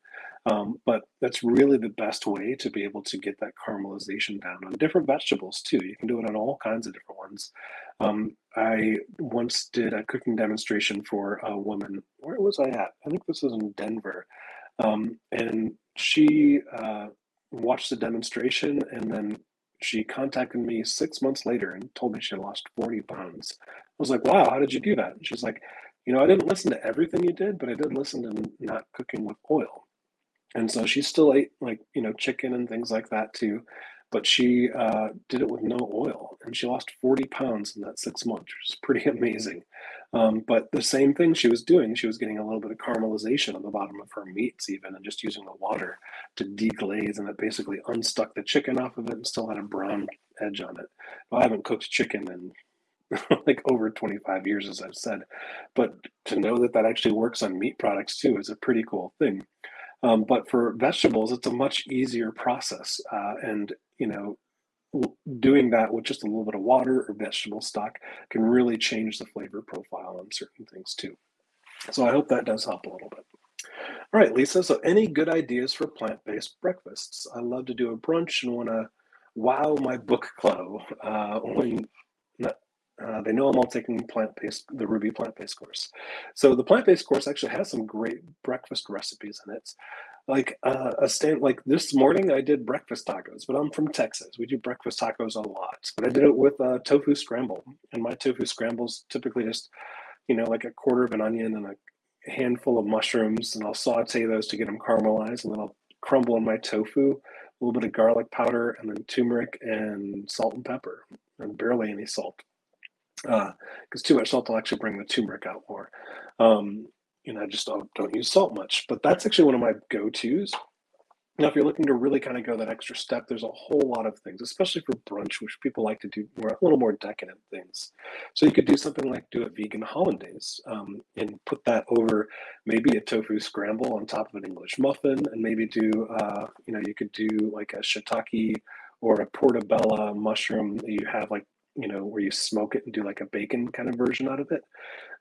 Um, but that's really the best way to be able to get that caramelization down on different vegetables too. You can do it on all kinds of different ones. Um, I once did a cooking demonstration for a woman. Where was I at? I think this was in Denver. Um, and she uh, watched the demonstration and then she contacted me six months later and told me she lost 40 pounds. I was like, wow, how did you do that? And she's like, you know, I didn't listen to everything you did, but I did listen to not cooking with oil. And so she still ate like, you know, chicken and things like that too. But she uh, did it with no oil and she lost 40 pounds in that six months, which is pretty amazing. Um, but the same thing she was doing, she was getting a little bit of caramelization on the bottom of her meats, even, and just using the water to deglaze, and it basically unstuck the chicken off of it and still had a brown edge on it. Well, I haven't cooked chicken in like over 25 years, as I've said, but to know that that actually works on meat products too is a pretty cool thing. Um, but for vegetables, it's a much easier process. Uh, and, you know, doing that with just a little bit of water or vegetable stock can really change the flavor profile on certain things too. So I hope that does help a little bit. All right, Lisa. So, any good ideas for plant based breakfasts? I love to do a brunch and want to wow my book club uh, when Uh, they know I'm all taking plant-based, the Rouxbe plant-based course. So the plant-based course actually has some great breakfast recipes in it. Like uh, a stand, like this morning I did breakfast tacos, but I'm from Texas. We do breakfast tacos a lot, but I did it with a tofu scramble, and my tofu scrambles typically just, you know, like a quarter of an onion and a handful of mushrooms, and I'll saute those to get them caramelized, and then I'll crumble in my tofu, a little bit of garlic powder, and then turmeric and salt and pepper, and barely any salt because uh, too much salt will actually bring the turmeric out more. Um, you know, I just don't, don't use salt much, but that's actually one of my go-tos. Now, if you're looking to really kind of go that extra step, there's a whole lot of things, especially for brunch, which people like to do more, a little more decadent things. So you could do something like do a vegan hollandaise um, and put that over maybe a tofu scramble on top of an English muffin, and maybe do, uh, you know, you could do like a shiitake or a portobello mushroom that you have like you know, where you smoke it and do like a bacon kind of version out of it.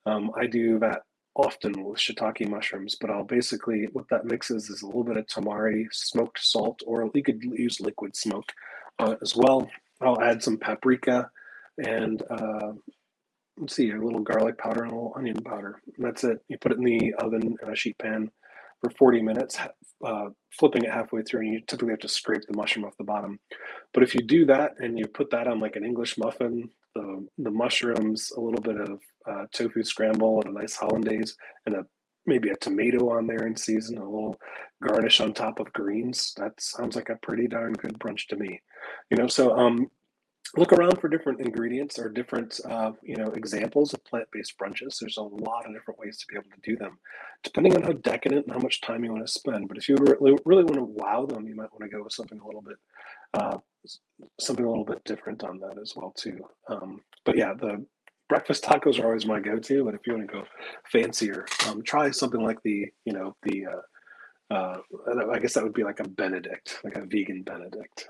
Um, I do that often with shiitake mushrooms, but I'll basically, what that mixes is a little bit of tamari, smoked salt, or you could use liquid smoke uh, as well. I'll add some paprika and uh, let's see, a little garlic powder and a little onion powder. And that's it. You put it in the oven in a sheet pan for 40 minutes, uh, flipping it halfway through, and you typically have to scrape the mushroom off the bottom. But if you do that and you put that on like an English muffin, the, the mushrooms, a little bit of uh, tofu scramble, and a nice hollandaise, and a maybe a tomato on there in season, a little garnish on top of greens. That sounds like a pretty darn good brunch to me. You know, so um, look around for different ingredients or different uh, you know examples of plant-based brunches. There's a lot of different ways to be able to do them depending on how decadent and how much time you want to spend. But if you really, really want to wow them you might want to go with something a little bit uh, something a little bit different on that as well too. Um, but yeah the breakfast tacos are always my go-to but if you want to go fancier um, try something like the you know the uh, uh i guess that would be like a benedict like a vegan benedict.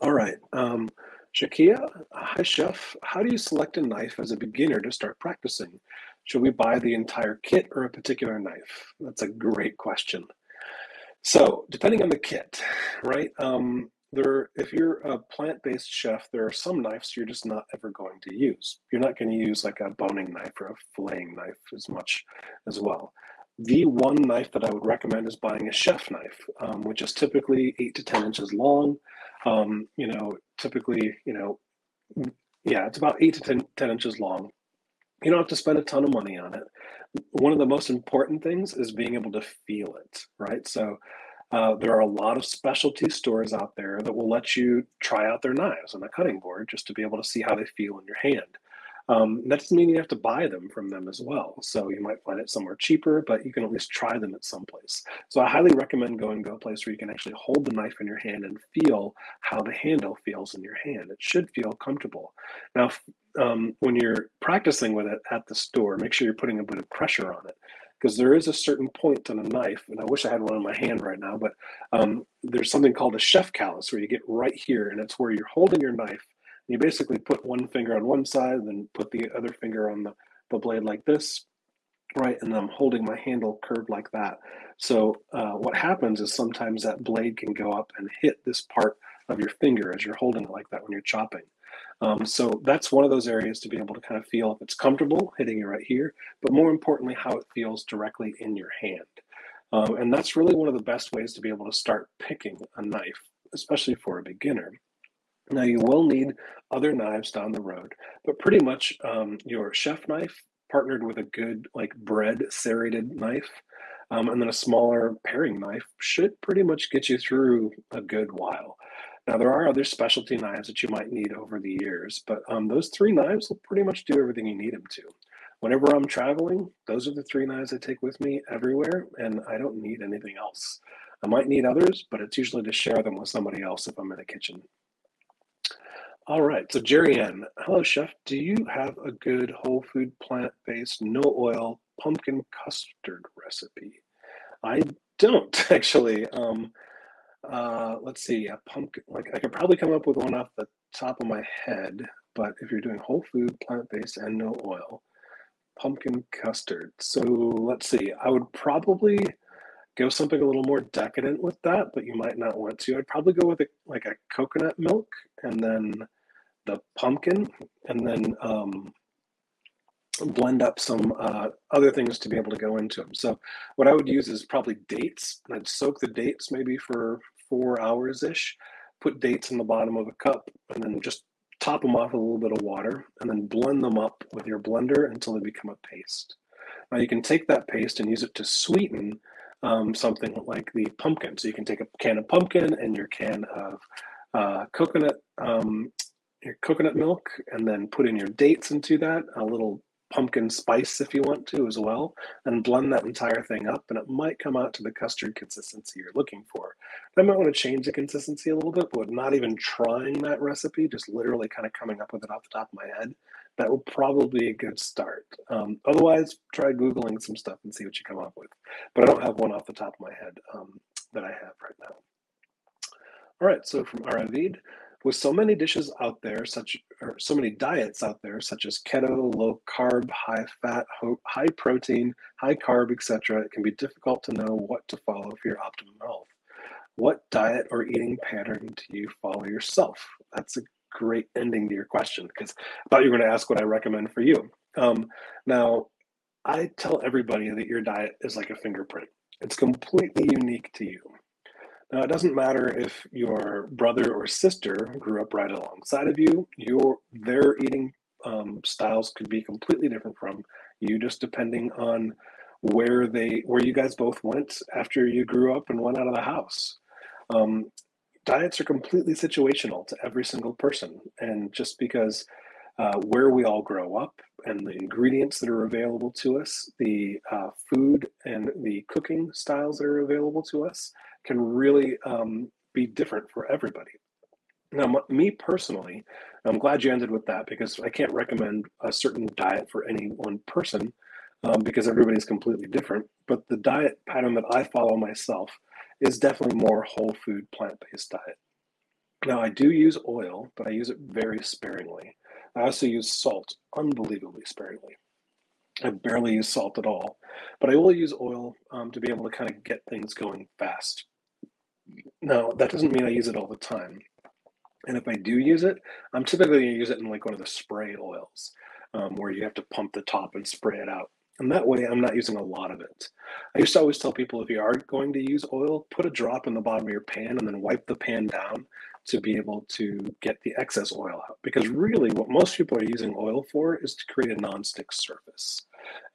All right um, Shakia, hi chef, how do you select a knife as a beginner to start practicing? Should we buy the entire kit or a particular knife? That's a great question. So depending on the kit, right? Um, there, if you're a plant-based chef, there are some knives you're just not ever going to use. You're not going to use like a boning knife or a filleting knife as much as well. The one knife that I would recommend is buying a chef knife, um, which is typically eight to 10 inches long. Um, you know, typically, you know, yeah, it's about eight to 10, 10 inches long. You don't have to spend a ton of money on it. One of the most important things is being able to feel it, right? So uh, there are a lot of specialty stores out there that will let you try out their knives on a cutting board just to be able to see how they feel in your hand. Um, that doesn't mean you have to buy them from them as well. So you might find it somewhere cheaper, but you can at least try them at some place. So I highly recommend going to a place where you can actually hold the knife in your hand and feel how the handle feels in your hand. It should feel comfortable. Now, um, when you're practicing with it at the store, make sure you're putting a bit of pressure on it because there is a certain point on a knife, and I wish I had one in my hand right now, but um, there's something called a chef callus where you get right here, and it's where you're holding your knife you basically put one finger on one side, then put the other finger on the, the blade like this, right? And I'm holding my handle curved like that. So uh, what happens is sometimes that blade can go up and hit this part of your finger as you're holding it like that when you're chopping. Um, so that's one of those areas to be able to kind of feel if it's comfortable hitting you right here, but more importantly, how it feels directly in your hand. Um, and that's really one of the best ways to be able to start picking a knife, especially for a beginner. Now you will need other knives down the road, but pretty much um, your chef knife partnered with a good like bread serrated knife, um, and then a smaller paring knife should pretty much get you through a good while. Now there are other specialty knives that you might need over the years, but um, those three knives will pretty much do everything you need them to. Whenever I'm traveling, those are the three knives I take with me everywhere, and I don't need anything else. I might need others, but it's usually to share them with somebody else if I'm in a kitchen. All right. So, Jerry Ann, hello, chef. Do you have a good whole food, plant based, no oil pumpkin custard recipe? I don't actually. Um, uh, let's see. A pumpkin, like I could probably come up with one off the top of my head, but if you're doing whole food, plant based, and no oil, pumpkin custard. So, let's see. I would probably go something a little more decadent with that, but you might not want to. I'd probably go with a, like a coconut milk and then the pumpkin and then um, blend up some uh, other things to be able to go into them. So what I would use is probably dates. I'd soak the dates maybe for four hours ish, put dates in the bottom of a cup, and then just top them off with a little bit of water, and then blend them up with your blender until they become a paste. Now you can take that paste and use it to sweeten um, something like the pumpkin. So you can take a can of pumpkin and your can of uh, coconut, um, your coconut milk, and then put in your dates into that, a little pumpkin spice if you want to as well, and blend that entire thing up, and it might come out to the custard consistency you're looking for. I might want to change the consistency a little bit, but not even trying that recipe, just literally kind of coming up with it off the top of my head, that would probably be a good start. Um, otherwise, try Googling some stuff and see what you come up with. But I don't have one off the top of my head um, that I have right now. All right, so from Aravid, with so many dishes out there, such or so many diets out there, such as keto, low carb, high fat, high protein, high carb, etc., it can be difficult to know what to follow for your optimum health. What diet or eating pattern do you follow yourself? That's a great ending to your question because I thought you were going to ask what I recommend for you. Um, now, I tell everybody that your diet is like a fingerprint. It's completely unique to you. Now, it doesn't matter if your brother or sister grew up right alongside of you, your their eating um, styles could be completely different from you, just depending on where they where you guys both went after you grew up and went out of the house. Um, diets are completely situational to every single person, and just because uh, where we all grow up and the ingredients that are available to us, the uh, food and the cooking styles that are available to us can really um, be different for everybody. Now, me personally, I'm glad you ended with that because I can't recommend a certain diet for any one person um, because everybody's completely different. But the diet pattern that I follow myself is definitely more whole food, plant based diet. Now, I do use oil, but I use it very sparingly. I also use salt unbelievably sparingly. I barely use salt at all, but I will use oil um, to be able to kind of get things going fast. Now, that doesn't mean I use it all the time. And if I do use it, I'm typically going to use it in like one of the spray oils um, where you have to pump the top and spray it out. And that way, I'm not using a lot of it. I used to always tell people if you are going to use oil, put a drop in the bottom of your pan and then wipe the pan down to be able to get the excess oil out. Because really, what most people are using oil for is to create a non-stick surface.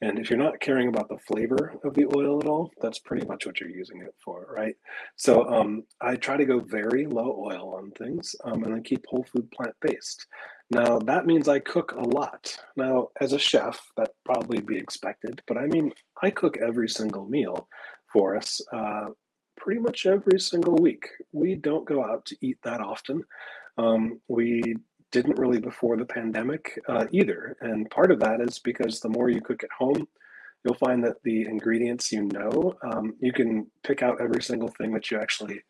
And if you're not caring about the flavor of the oil at all, that's pretty much what you're using it for, right? So um, I try to go very low oil on things um, and then keep whole food plant based. Now, that means I cook a lot. Now, as a chef, that probably be expected, but I mean, I cook every single meal for us uh, pretty much every single week. We don't go out to eat that often. Um, we didn't really before the pandemic uh, either. And part of that is because the more you cook at home, you'll find that the ingredients you know, um, you can pick out every single thing that you actually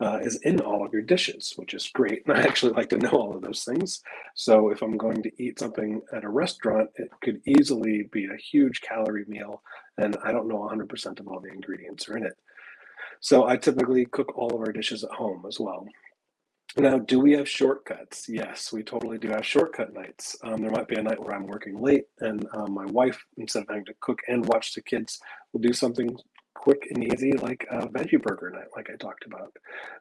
uh, is in all of your dishes, which is great. And I actually like to know all of those things. So if I'm going to eat something at a restaurant, it could easily be a huge calorie meal, and I don't know 100% of all the ingredients are in it. So I typically cook all of our dishes at home as well. Now, do we have shortcuts? Yes, we totally do have shortcut nights. Um, there might be a night where I'm working late, and um, my wife, instead of having to cook and watch the kids, will do something quick and easy like a veggie burger night, like I talked about.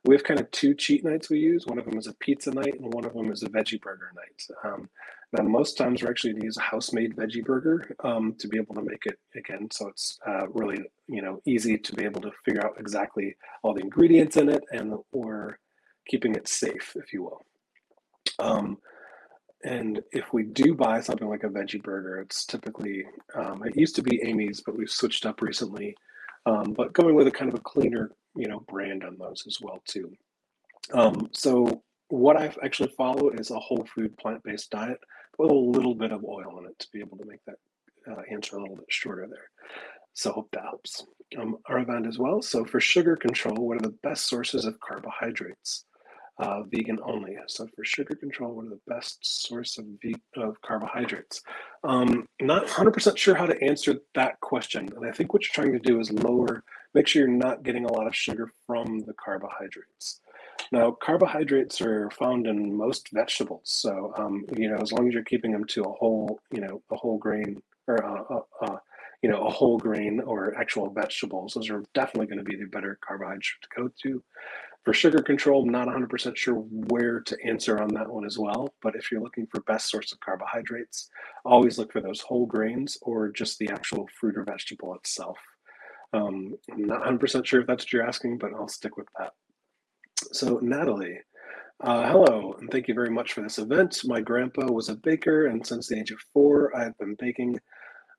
We have kind of two cheat nights we use. One of them is a pizza night, and one of them is a veggie burger night. Um, now, most times we're actually going to use a house-made veggie burger um, to be able to make it again, so it's uh, really you know easy to be able to figure out exactly all the ingredients in it, and we're keeping it safe, if you will. Um, and if we do buy something like a veggie burger, it's typically um, it used to be Amy's, but we've switched up recently. Um, but going with a kind of a cleaner, you know, brand on those as well too. Um, so what I actually follow is a whole food plant-based diet with a little bit of oil in it to be able to make that uh, answer a little bit shorter there. So hope that helps. Um, Aravand as well. So for sugar control, what are the best sources of carbohydrates? Uh, vegan only. So for sugar control, what are the best source of, of carbohydrates? Um, not 100% sure how to answer that question. And I think what you're trying to do is lower, make sure you're not getting a lot of sugar from the carbohydrates. Now, carbohydrates are found in most vegetables, so um, you know as long as you're keeping them to a whole, you know, a whole grain or a, a, a you know a whole grain or actual vegetables, those are definitely going to be the better carbohydrate to go to. For sugar control, I'm not 100% sure where to answer on that one as well. But if you're looking for best source of carbohydrates, always look for those whole grains or just the actual fruit or vegetable itself. Um, I'm not 100% sure if that's what you're asking, but I'll stick with that. So, Natalie, uh, hello, and thank you very much for this event. My grandpa was a baker, and since the age of four, I've been baking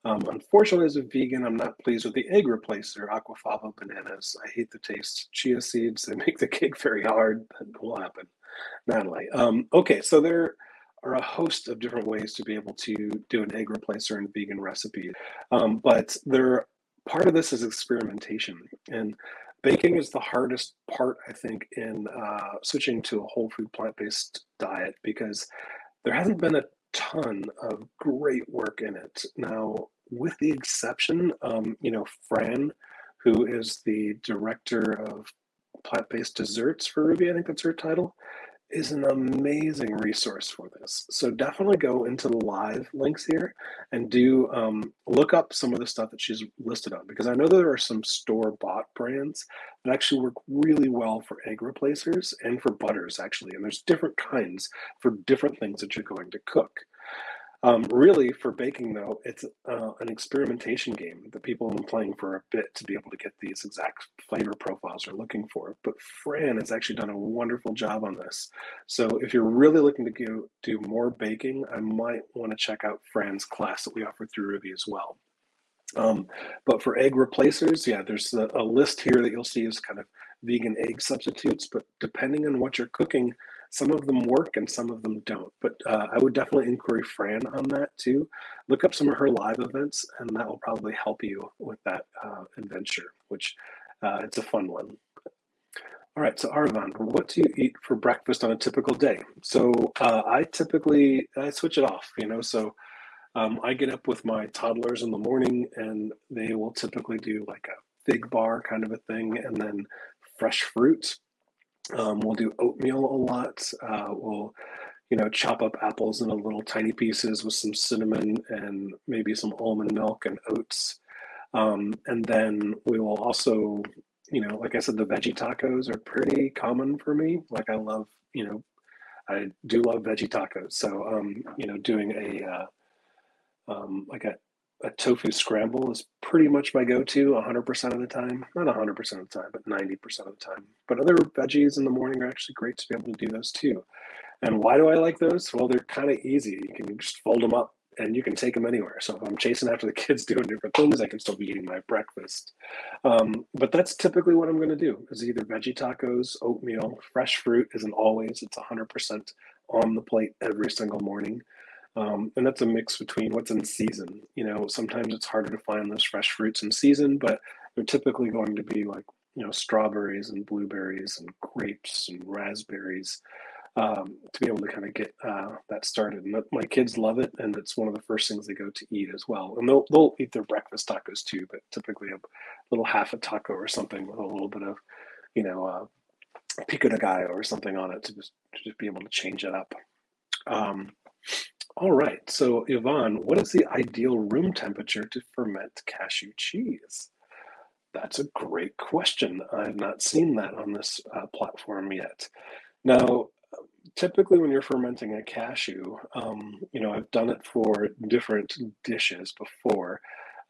um, unfortunately, as a vegan, I'm not pleased with the egg replacer, aquafaba bananas. I hate the taste. Chia seeds, they make the cake very hard. That will happen. Natalie. Um, okay, so there are a host of different ways to be able to do an egg replacer in vegan recipe. Um, but there, part of this is experimentation. And baking is the hardest part, I think, in uh, switching to a whole food plant based diet because there hasn't been a ton of great work in it. Now, with the exception, um, you know, Fran, who is the director of plant based desserts for Rouxbe, I think that's her title, is an amazing resource for this. So definitely go into the live links here and do um, look up some of the stuff that she's listed on because I know there are some store bought brands that actually work really well for egg replacers and for butters actually. And there's different kinds for different things that you're going to cook. Um, really, for baking though, it's uh, an experimentation game that people have been playing for a bit to be able to get these exact flavor profiles they're looking for. But Fran has actually done a wonderful job on this. So if you're really looking to go, do more baking, I might want to check out Fran's class that we offer through Rouxbe as well. Um, but for egg replacers, yeah, there's a, a list here that you'll see is kind of vegan egg substitutes. But depending on what you're cooking, some of them work and some of them don't. But uh, I would definitely inquiry Fran on that too. Look up some of her live events, and that will probably help you with that uh, adventure, which uh, it's a fun one. All right, so Arvan, what do you eat for breakfast on a typical day? So uh, I typically I switch it off, you know. So um, I get up with my toddlers in the morning, and they will typically do like a fig bar kind of a thing, and then fresh fruit um, we'll do oatmeal a lot. Uh, we'll, you know, chop up apples into little tiny pieces with some cinnamon and maybe some almond milk and oats. Um, and then we will also, you know, like I said, the veggie tacos are pretty common for me. Like I love, you know, I do love veggie tacos. So, um, you know, doing a, uh, um, like a a tofu scramble is pretty much my go-to 100% of the time. Not 100% of the time but 90% of the time. But other veggies in the morning are actually great to be able to do those too. And why do i like those? Well they're kind of easy. You can just fold them up and you can take them anywhere. So if i'm chasing after the kids doing different things i can still be eating my breakfast. Um, but that's typically what i'm going to do is either veggie tacos oatmeal. Fresh fruit isn't always it's 100% on the plate every single morning um, and that's a mix between what's in season. You know, sometimes it's harder to find those fresh fruits in season, but they're typically going to be like, you know, strawberries and blueberries and grapes and raspberries um, to be able to kind of get uh, that started. And my kids love it, and it's one of the first things they go to eat as well. And they'll, they'll eat their breakfast tacos too, but typically a little half a taco or something with a little bit of, you know, uh, pico de gallo or something on it to just, to just be able to change it up. Um, all right. So, Yvonne, what is the ideal room temperature to ferment cashew cheese? That's a great question. I have not seen that on this uh, platform yet. Now, typically when you're fermenting a cashew, um, you know, I've done it for different dishes before.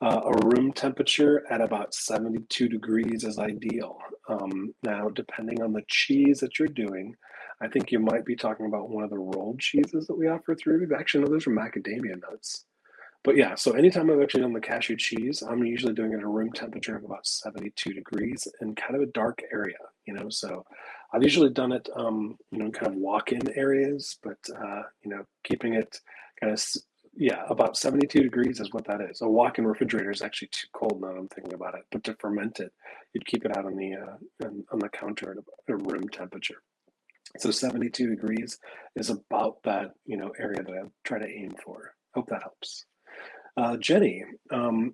Uh, a room temperature at about 72 degrees is ideal. Um, now, depending on the cheese that you're doing, I think you might be talking about one of the rolled cheeses that we offer through. Actually, no, those are macadamia nuts. But yeah, so anytime I've actually done the cashew cheese, I'm usually doing it at a room temperature of about 72 degrees in kind of a dark area, you know. So I've usually done it, um, you know, kind of walk-in areas, but uh, you know, keeping it kind of yeah, about 72 degrees is what that is. A walk-in refrigerator is actually too cold now I'm thinking about it. But to ferment it, you'd keep it out on the uh, on the counter at a room temperature. So 72 degrees is about that, you know, area that I try to aim for. Hope that helps. Uh, Jenny, um,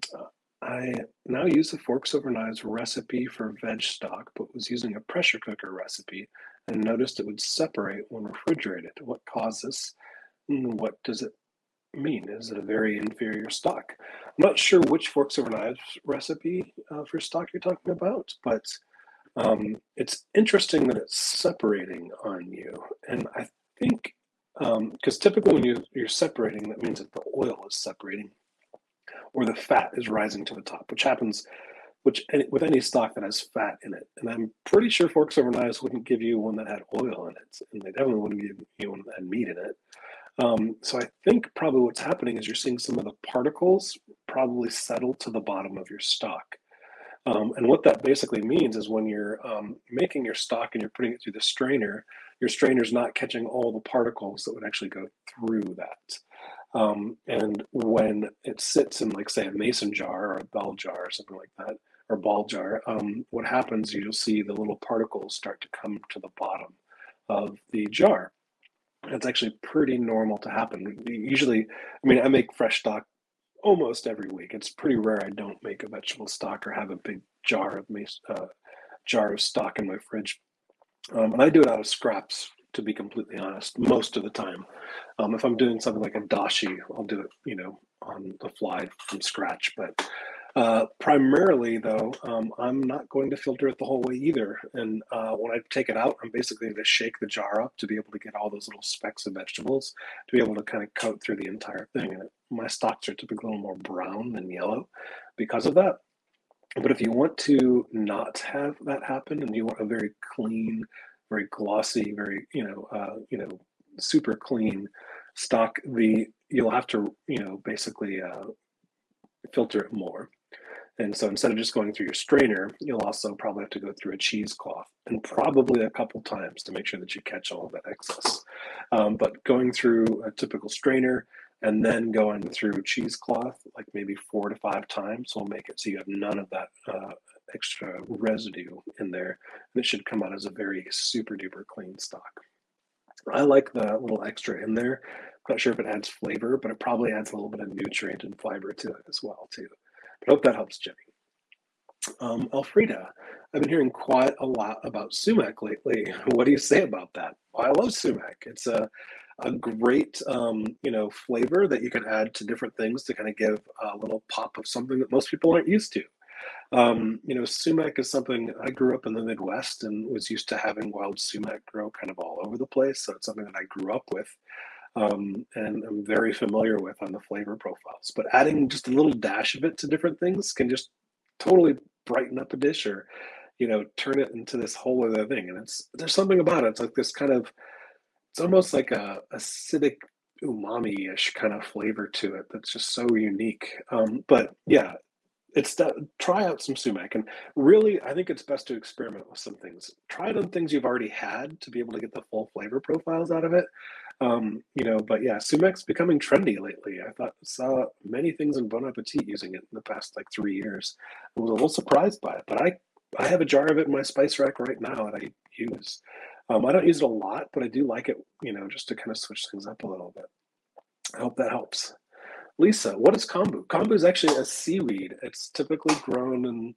I now use the forks over knives recipe for veg stock, but was using a pressure cooker recipe and noticed it would separate when refrigerated. What causes? What does it mean? Is it a very inferior stock? I'm not sure which forks over knives recipe uh, for stock you're talking about, but um, it's interesting that it's separating on you. And I think, because um, typically when you, you're separating, that means that the oil is separating or the fat is rising to the top, which happens which with any stock that has fat in it. And I'm pretty sure forks over knives wouldn't give you one that had oil in it, and they definitely wouldn't give you one that had meat in it. Um, so I think probably what's happening is you're seeing some of the particles probably settle to the bottom of your stock. Um, and what that basically means is when you're um, making your stock and you're putting it through the strainer, your strainer's not catching all the particles that would actually go through that. Um, and when it sits in, like, say, a mason jar or a bell jar or something like that, or ball jar, um, what happens, you'll see the little particles start to come to the bottom of the jar. It's actually pretty normal to happen. Usually, I mean, I make fresh stock almost every week. It's pretty rare I don't make a vegetable stock or have a big jar of uh, jar of stock in my fridge. Um, and I do it out of scraps, to be completely honest, most of the time. Um, if I'm doing something like a dashi, I'll do it, you know, on the fly from scratch. But uh, primarily, though, um, I'm not going to filter it the whole way either. And uh, when I take it out, I'm basically going to shake the jar up to be able to get all those little specks of vegetables to be able to kind of coat through the entire thing. And my stocks are typically a little more brown than yellow because of that. But if you want to not have that happen, and you want a very clean, very glossy, very you know, uh, you know, super clean stock, the you'll have to you know basically uh, filter it more. And so instead of just going through your strainer, you'll also probably have to go through a cheesecloth and probably a couple times to make sure that you catch all of that excess. Um, but going through a typical strainer and then going through cheesecloth, like maybe four to five times, will make it so you have none of that uh, extra residue in there. And it should come out as a very super duper clean stock. I like the little extra in there. I'm not sure if it adds flavor, but it probably adds a little bit of nutrient and fiber to it as well, too. I hope that helps, Jenny. Um, Elfrida, I've been hearing quite a lot about sumac lately. What do you say about that? Well, I love sumac. It's a, a great, um, you know, flavor that you can add to different things to kind of give a little pop of something that most people aren't used to. Um, you know, sumac is something I grew up in the Midwest and was used to having wild sumac grow kind of all over the place. So it's something that I grew up with um, and I'm very familiar with on the flavor profiles. But adding just a little dash of it to different things can just totally brighten up a dish or, you know, turn it into this whole other thing. And it's there's something about it. It's like this kind of it's almost like a acidic umami-ish kind of flavor to it that's just so unique. Um, but yeah, it's that try out some sumac and really i think it's best to experiment with some things try it on things you've already had to be able to get the full flavor profiles out of it um, you know, but yeah, sumac's becoming trendy lately. I thought saw many things in Bon Appetit using it in the past like three years. I was a little surprised by it, but I I have a jar of it in my spice rack right now that I use. Um, I don't use it a lot, but I do like it, you know, just to kind of switch things up a little bit. I hope that helps. Lisa, what is kombu? Kombu is actually a seaweed. It's typically grown in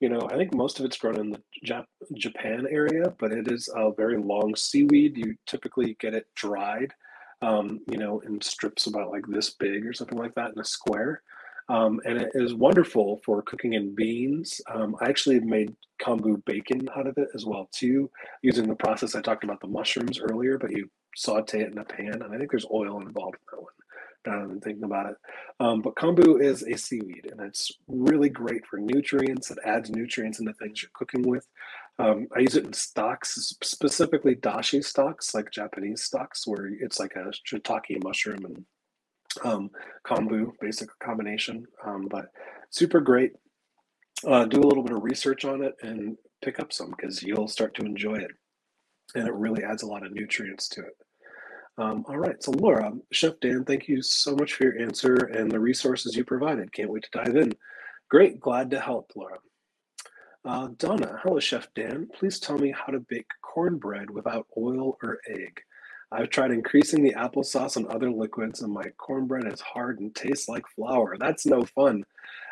you know, I think most of it's grown in the Jap- Japan area, but it is a very long seaweed. You typically get it dried, um, you know, in strips about like this big or something like that in a square. Um, and it is wonderful for cooking in beans. Um, I actually made kombu bacon out of it as well too, using the process I talked about the mushrooms earlier. But you saute it in a pan, and I think there's oil involved in that one now that I'm thinking about it. Um, but kombu is a seaweed, and it's really great for nutrients. It adds nutrients into things you're cooking with. Um, I use it in stocks, specifically dashi stocks, like Japanese stocks, where it's like a shiitake mushroom and um, kombu, basic combination. Um, but super great. Uh, do a little bit of research on it and pick up some because you'll start to enjoy it. And it really adds a lot of nutrients to it. Um, all right, so Laura, Chef Dan, thank you so much for your answer and the resources you provided. Can't wait to dive in. Great, glad to help, Laura. Uh, Donna, hello, Chef Dan. Please tell me how to bake cornbread without oil or egg. I've tried increasing the applesauce and other liquids, and my cornbread is hard and tastes like flour. That's no fun.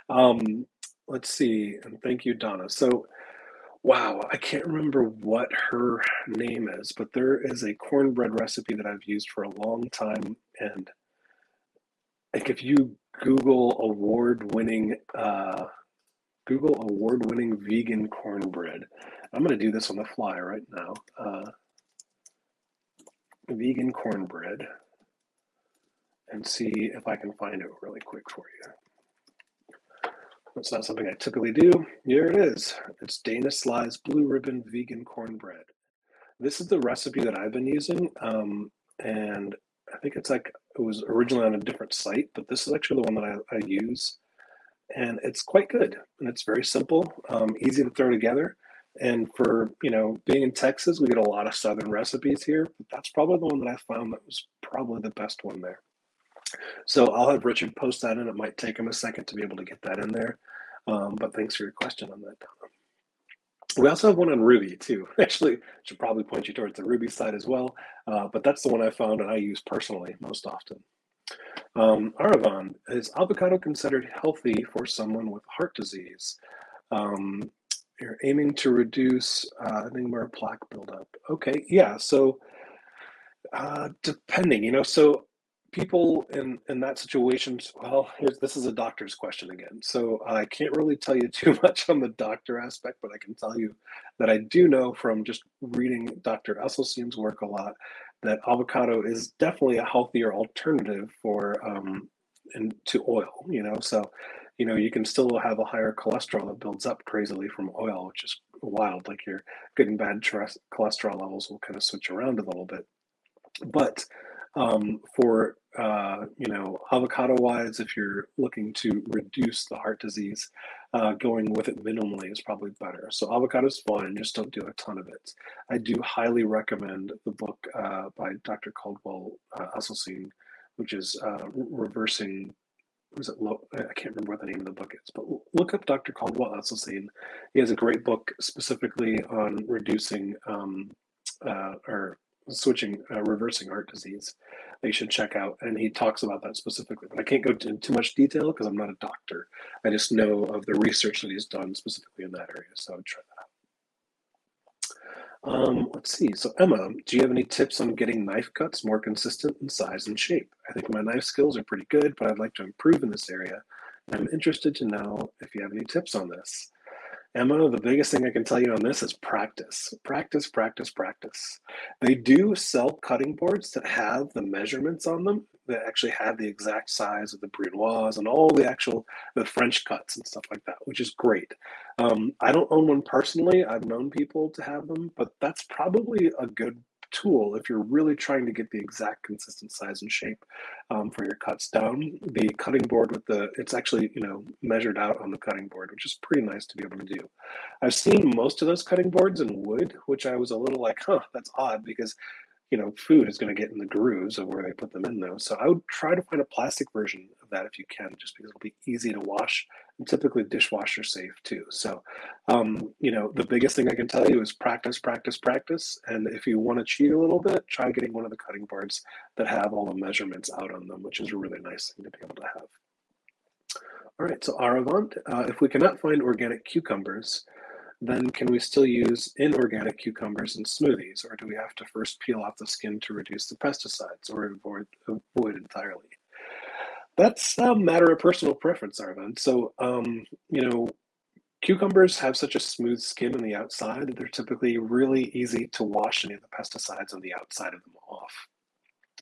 Um, let's see, and thank you, Donna. So, Wow, I can't remember what her name is, but there is a cornbread recipe that I've used for a long time. And like if you Google award-winning uh, Google award-winning vegan cornbread, I'm going to do this on the fly right now. Uh, vegan cornbread and see if I can find it really quick for you. It's not something I typically do. Here it is. It's Dana Sly's Blue Ribbon Vegan Cornbread. This is the recipe that I've been using. Um, and I think it's like, it was originally on a different site, but this is actually the one that I, I use. And it's quite good. And it's very simple, um, easy to throw together. And for, you know, being in Texas, we get a lot of Southern recipes here. But that's probably the one that I found that was probably the best one there. So I'll have Richard post that and it might take him a second to be able to get that in there. Um, but thanks for your question on that. We also have one on Rouxbe too. Actually, should probably point you towards the Rouxbe side as well. Uh, but that's the one I found and I use personally most often. Um, is avocado considered healthy for someone with heart disease? Um, you're aiming to reduce uh, more plaque buildup. Okay, yeah. So uh, depending, you know, so people in in that situation well this is a doctor's question again. So i can't really tell you too much on the doctor aspect but i can tell you that i do know from just reading dr esselstyn's work a lot that avocado is definitely a healthier alternative for um and to oil you know? So you know you can still have a higher cholesterol that builds up crazily from oil which is wild like your good and bad cholesterol levels will kind of switch around a little bit. But um, for uh, you know avocado wise if you're looking to reduce the heart disease uh, going with it minimally is probably better so avocado is fine just don't do a ton of it i do highly recommend the book uh, by dr caldwell uh, esselstyn which is uh, reversing was it I can't remember what the name of the book is, but look up Dr. Caldwell Esselstyn. He has a great book specifically on reducing um, uh, or switching, uh, reversing heart disease. They should check out, and he talks about that specifically. But I can't go into too much detail because I'm not a doctor. I just know of the research that he's done specifically in that area. So I would try that out. Um, let's see. So Emma, do you have any tips on getting knife cuts more consistent in size and shape? I think my knife skills are pretty good, but I'd like to improve in this area. I'm interested to know if you have any tips on this. Emma, the biggest thing I can tell you on this is practice. Practice, practice, practice. They do sell cutting boards that have the measurements on them that actually have the exact size of the Brunoise and all the actual the French cuts and stuff like that, which is great. Um, I don't own one personally. I've known people to have them, but that's probably a good tool if you're really trying to get the exact consistent size and shape um, for your cuts down. The cutting board with the, it's actually, you know, measured out on the cutting board, which is pretty nice to be able to do. I've seen most of those cutting boards in wood, which I was a little like, huh, that's odd because you know, food is going to get in the grooves of where they put them in though. So I would try to find a plastic version of that if you can, just because it'll be easy to wash and typically dishwasher safe too. So, um, you know, the biggest thing I can tell you is practice, practice, practice. And if you want to cheat a little bit, try getting one of the cutting boards that have all the measurements out on them, which is a really nice thing to be able to have. All right, so Aravant, uh, if we cannot find organic cucumbers, then can we still use inorganic cucumbers in smoothies, or do we have to first peel off the skin to reduce the pesticides or avoid, avoid entirely? That's a matter of personal preference, Arvin. So, um, you know, cucumbers have such a smooth skin on the outside that they're typically really easy to wash any of the pesticides on the outside of them off.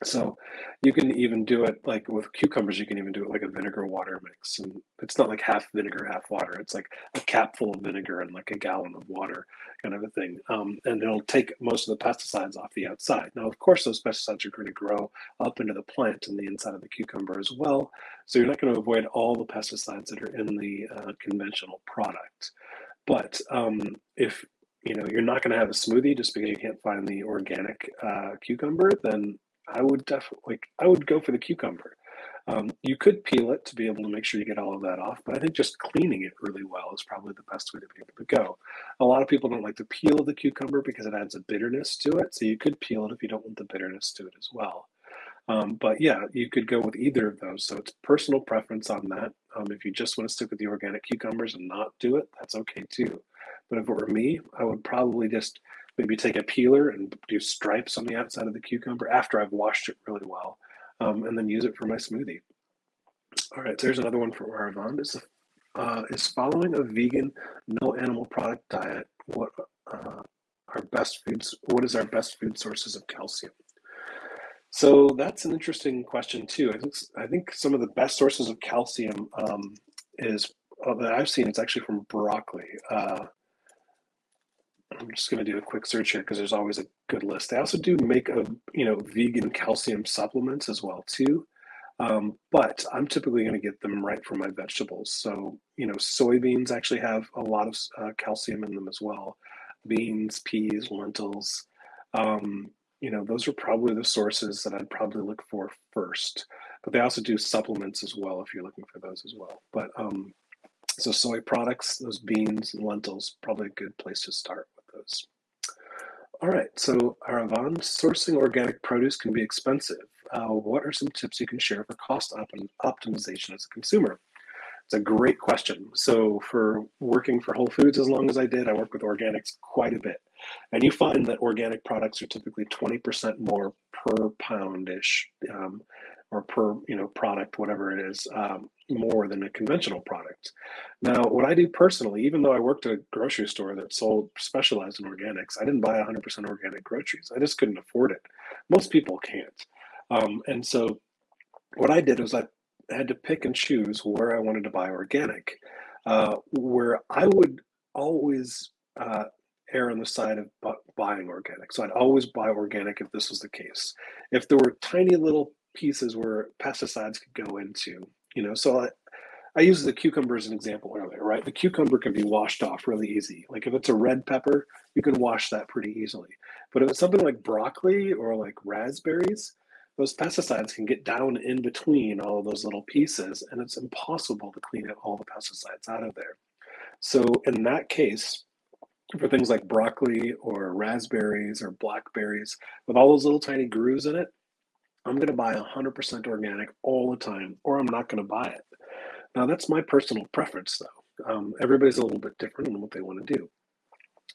So you can even do it like with cucumbers, you can even do it like a vinegar water mix. And it's not like half vinegar, half water. It's like a cap full of vinegar and like a gallon of water kind of a thing. Um, and it'll take most of the pesticides off the outside. Now, of course, those pesticides are going to grow up into the plant and the inside of the cucumber as well. So you're not going to avoid all the pesticides that are in the uh, conventional product. But um, if you know you're not going to have a smoothie just because you can't find the organic uh, cucumber, then I would definitely I would go for the cucumber. Um, you could peel it to be able to make sure you get all of that off, but I think just cleaning it really well is probably the best way to be able to go. A lot of people don't like to peel the cucumber because it adds a bitterness to it, so you could peel it if you don't want the bitterness to it as well. Um, but yeah, you could go with either of those. So it's personal preference on that. Um, if you just want to stick with the organic cucumbers and not do it, that's okay too. But if it were me, I would probably just maybe take a peeler and do stripes on the outside of the cucumber after I've washed it really well, um, and then use it for my smoothie. All right, so here's another one from Aravon. Is, uh, is following a vegan, no animal product diet what uh, our best foods? What is our best food sources of calcium? So that's an interesting question too. I think I think some of the best sources of calcium um, is uh, that I've seen. It's actually from broccoli. Uh, I'm just going to do a quick search here because there's always a good list. They also do make a you know vegan calcium supplements as well too. Um, but I'm typically going to get them right from my vegetables. So you know, soybeans actually have a lot of uh, calcium in them as well. Beans, peas, lentils. Um, you know, those are probably the sources that I'd probably look for first. But they also do supplements as well if you're looking for those as well. But um, so soy products, those beans and lentils, probably a good place to start those. All right, so Aravan, sourcing organic produce can be expensive. Uh, what are some tips you can share for cost op optimization as a consumer? It's a great question. So for working for Whole Foods as long as I did, I work with organics quite a bit. And you find that organic products are typically 20% more per poundish um, or per you know product, whatever it is, um, more than a conventional product. Now, what I do personally, even though I worked at a grocery store that sold specialized in organics, I didn't buy 100% organic groceries. I just couldn't afford it. Most people can't. Um, and so what I did was I had to pick and choose where I wanted to buy organic, uh, where I would always uh, err on the side of buying organic. So I'd always buy organic if this was the case. If there were tiny little pieces where pesticides could go into, you know, so I, I use the cucumber as an example earlier, right? The cucumber can be washed off really easy. Like if it's a red pepper, you can wash that pretty easily. But if it's something like broccoli or like raspberries, those pesticides can get down in between all of those little pieces, and it's impossible to clean up all the pesticides out of there. So in that case, for things like broccoli or raspberries or blackberries, with all those little tiny grooves in it, I'm going to buy 100% organic all the time, or I'm not going to buy it. Now, that's my personal preference, though. Um, everybody's a little bit different in what they want to do.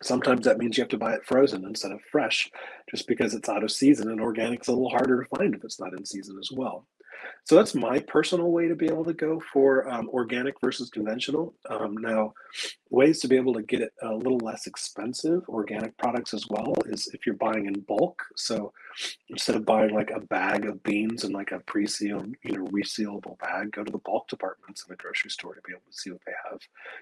Sometimes that means you have to buy it frozen instead of fresh, just because it's out of season, and organic's a little harder to find if it's not in season as well. So that's my personal way to be able to go for um, organic versus conventional. Um, now, ways to be able to get it a little less expensive, organic products as well, is if you're buying in bulk. So instead of buying like a bag of beans and like a pre-sealed, you know, resealable bag, go to the bulk departments in the grocery store to be able to see what they have.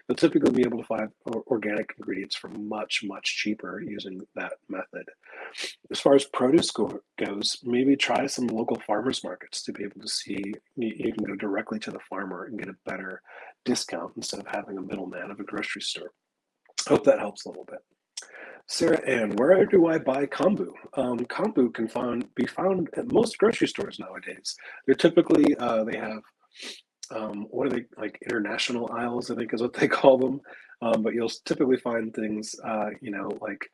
You'll typically be able to find organic ingredients for much, much cheaper using that method. As far as produce go, goes, maybe try some local farmers markets to be able to see you can go directly to the farmer and get a better discount instead of having a middleman of a grocery store. Hope that helps a little bit. Sarah Ann, where do I buy kombu? Um, kombu can found, be found at most grocery stores nowadays. They're typically, uh, they have, um, what are they, like international aisles, I think is what they call them. Um, but you'll typically find things, uh, you know, like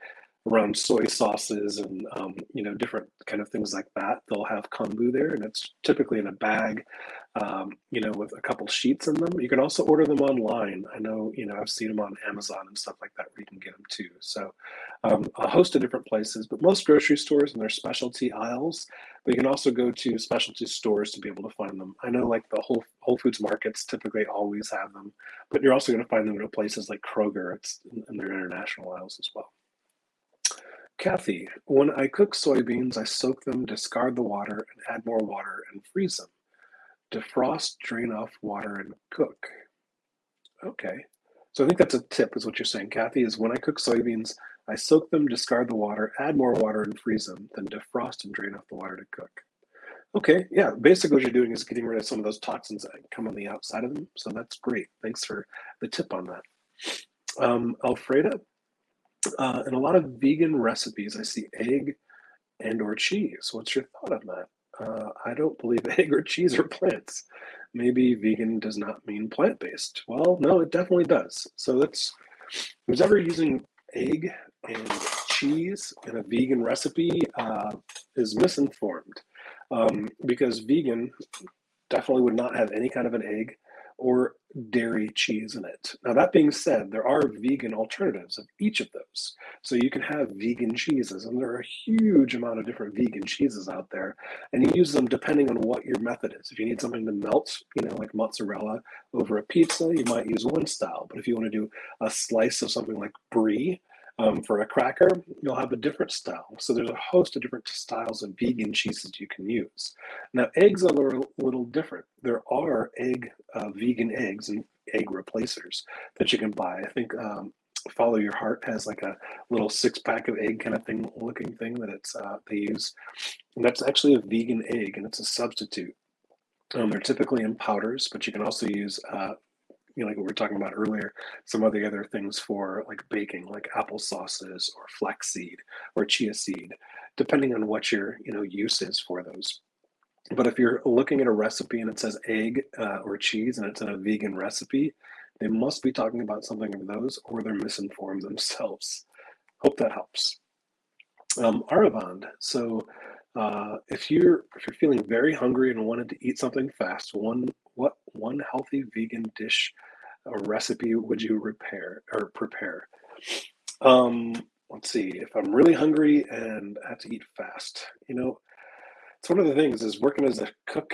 around soy sauces and um, you know different kind of things like that. They'll have kombu there, and it's typically in a bag, um, you know, with a couple sheets in them. You can also order them online. I know, you know, I've seen them on Amazon and stuff like that where you can get them too. So um, a host of different places, but most grocery stores and their specialty aisles. But you can also go to specialty stores to be able to find them. I know, like the Whole Whole Foods markets typically always have them, but you're also going to find them in places like Kroger. It's in their international aisles as well. Kathy, when I cook soybeans, I soak them, discard the water, and add more water and freeze them. Defrost, drain off water, and cook. Okay. So I think that's a tip, is what you're saying, Kathy, is when I cook soybeans, I soak them, discard the water, add more water, and freeze them, then defrost and drain off the water to cook. Okay, yeah, basically what you're doing is getting rid of some of those toxins that come on the outside of them. So that's great. Thanks for the tip on that. Um, Alfreda, uh, in a lot of vegan recipes, I see egg and or cheese. What's your thought on that? Uh, I don't believe egg or cheese are plants. Maybe vegan does not mean plant-based. Well, no, it definitely does. So let's, who's ever using egg and cheese in a vegan recipe uh, is misinformed um, because vegan definitely would not have any kind of an egg or dairy cheese in it. Now, that being said, there are vegan alternatives of each of those. So you can have vegan cheeses, and there are a huge amount of different vegan cheeses out there, and you use them depending on what your method is. If you need something to melt, you know, like mozzarella over a pizza, you might use one style. But if you want to do a slice of something like brie, um, for a cracker, you'll have a different style. So there's a host of different styles of vegan cheeses you can use. Now, eggs are a little, little different. There are egg uh, vegan eggs and egg replacers that you can buy. I think um, Follow Your Heart has like a little six pack of egg kind of thing looking thing that it's uh, they use, and that's actually a vegan egg and it's a substitute. Um, they're typically in powders, but you can also use uh, you know, like we were talking about earlier, some of the other things for like baking, like apple sauces or flaxseed or chia seed, depending on what your you know use is for those. But if you're looking at a recipe and it says egg uh, or cheese and it's in a vegan recipe, they must be talking about something of those or they're misinformed themselves. Hope that helps. Um, Aravand. So uh, if you're if you're feeling very hungry and wanted to eat something fast, one what one healthy vegan dish or recipe would you repair or prepare? Um, let's see. If I'm really hungry and I have to eat fast, you know, it's one of the things is working as a cook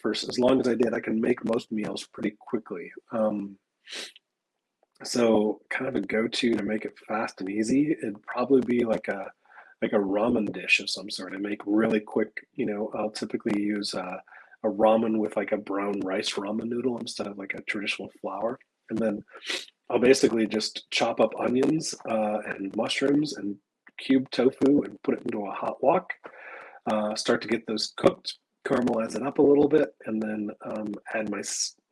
for as long as I did, I can make most meals pretty quickly. Um, so kind of a go-to to make it fast and easy, it'd probably be like a like a ramen dish of some sort. I make really quick. You know, I'll typically use uh, a ramen with like a brown rice ramen noodle instead of like a traditional flour. And then I'll basically just chop up onions uh, and mushrooms and cube tofu and put it into a hot wok. Uh, start to get those cooked, caramelize it up a little bit, and then um, add my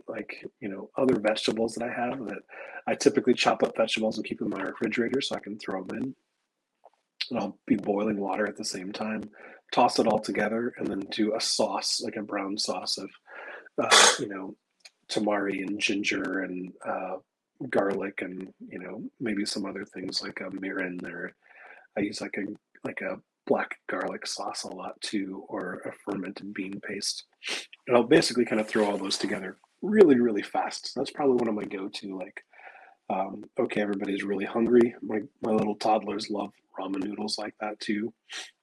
like you know other vegetables that I have that I typically chop up vegetables and keep in my refrigerator so I can throw them in. And I'll be boiling water at the same time toss it all together, and then do a sauce, like a brown sauce of, uh, you know, tamari and ginger and uh, garlic, and you know maybe some other things like a mirin. There, I use like a like a black garlic sauce a lot too, or a fermented bean paste. And I'll basically kind of throw all those together really, really fast. That's probably one of my go-to. Like, um, okay, everybody's really hungry. My my little toddlers love ramen noodles like that too.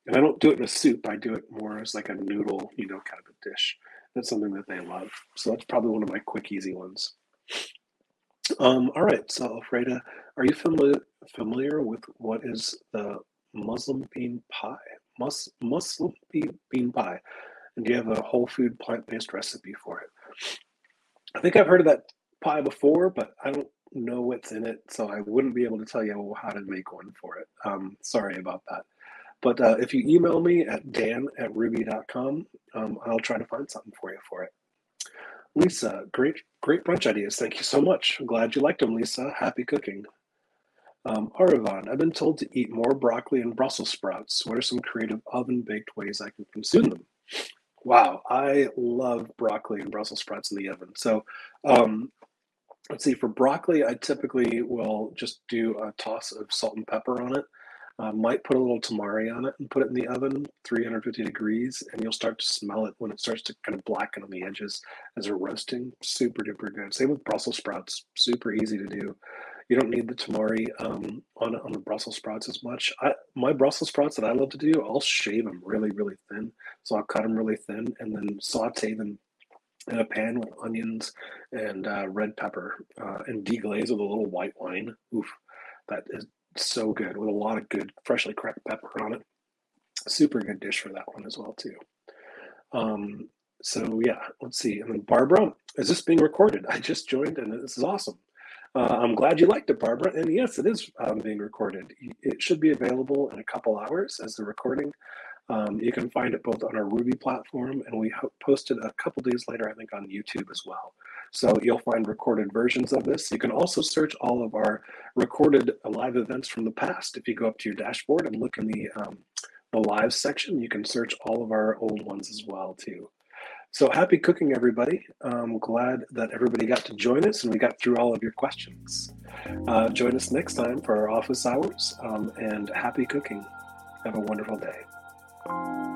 And I don't do it in a soup. I do it more as like a noodle, you know, kind of a dish. That's something that they love. So that's probably one of my quick, easy ones. Um, all right. So, Alfreda, are you familiar familiar with what is the Muslim bean pie? Mus, Muslim bean, bean pie. And do you have a whole food plant based recipe for it? I think I've heard of that pie before, but I don't know what's in it, so I wouldn't be able to tell you how to make one for it. Um, sorry about that. But uh, if you email me at dan at rouxbe.com, um, I'll try to find something for you for it. Lisa, great, great brunch ideas. Thank you so much. I'm glad you liked them, Lisa. Happy cooking. Um, Aravan, I've been told to eat more broccoli and Brussels sprouts. What are some creative oven baked ways I can consume them? Wow, I love broccoli and Brussels sprouts in the oven. So, um, let's see, for broccoli, I typically will just do a toss of salt and pepper on it. Uh, might put a little tamari on it and put it in the oven, 350 degrees, and you'll start to smell it when it starts to kind of blacken on the edges as they're roasting. Super duper good. Same with Brussels sprouts, super easy to do. You don't need the tamari um, on on the Brussels sprouts as much. I, my Brussels sprouts that I love to do, I'll shave them really really thin. So I'll cut them really thin and then saute them in a pan with onions and uh, red pepper uh, and deglaze with a little white wine. Oof, that is so good with a lot of good freshly cracked pepper on it. Super good dish for that one as well too. Um, so yeah, let's see. And then Barbara, is this being recorded? I just joined and this is awesome. Uh, I'm glad you liked it, Barbara. And yes, it is um, being recorded. It should be available in a couple hours as the recording. Um, you can find it both on our Rouxbe platform, and we posted a couple days later, I think, on YouTube as well. So you'll find recorded versions of this. You can also search all of our recorded live events from the past. If you go up to your dashboard and look in the um, the live section, you can search all of our old ones as well too. So happy cooking, everybody. I'm glad that everybody got to join us and we got through all of your questions. Uh, join us next time for our office hours um, and happy cooking. Have a wonderful day.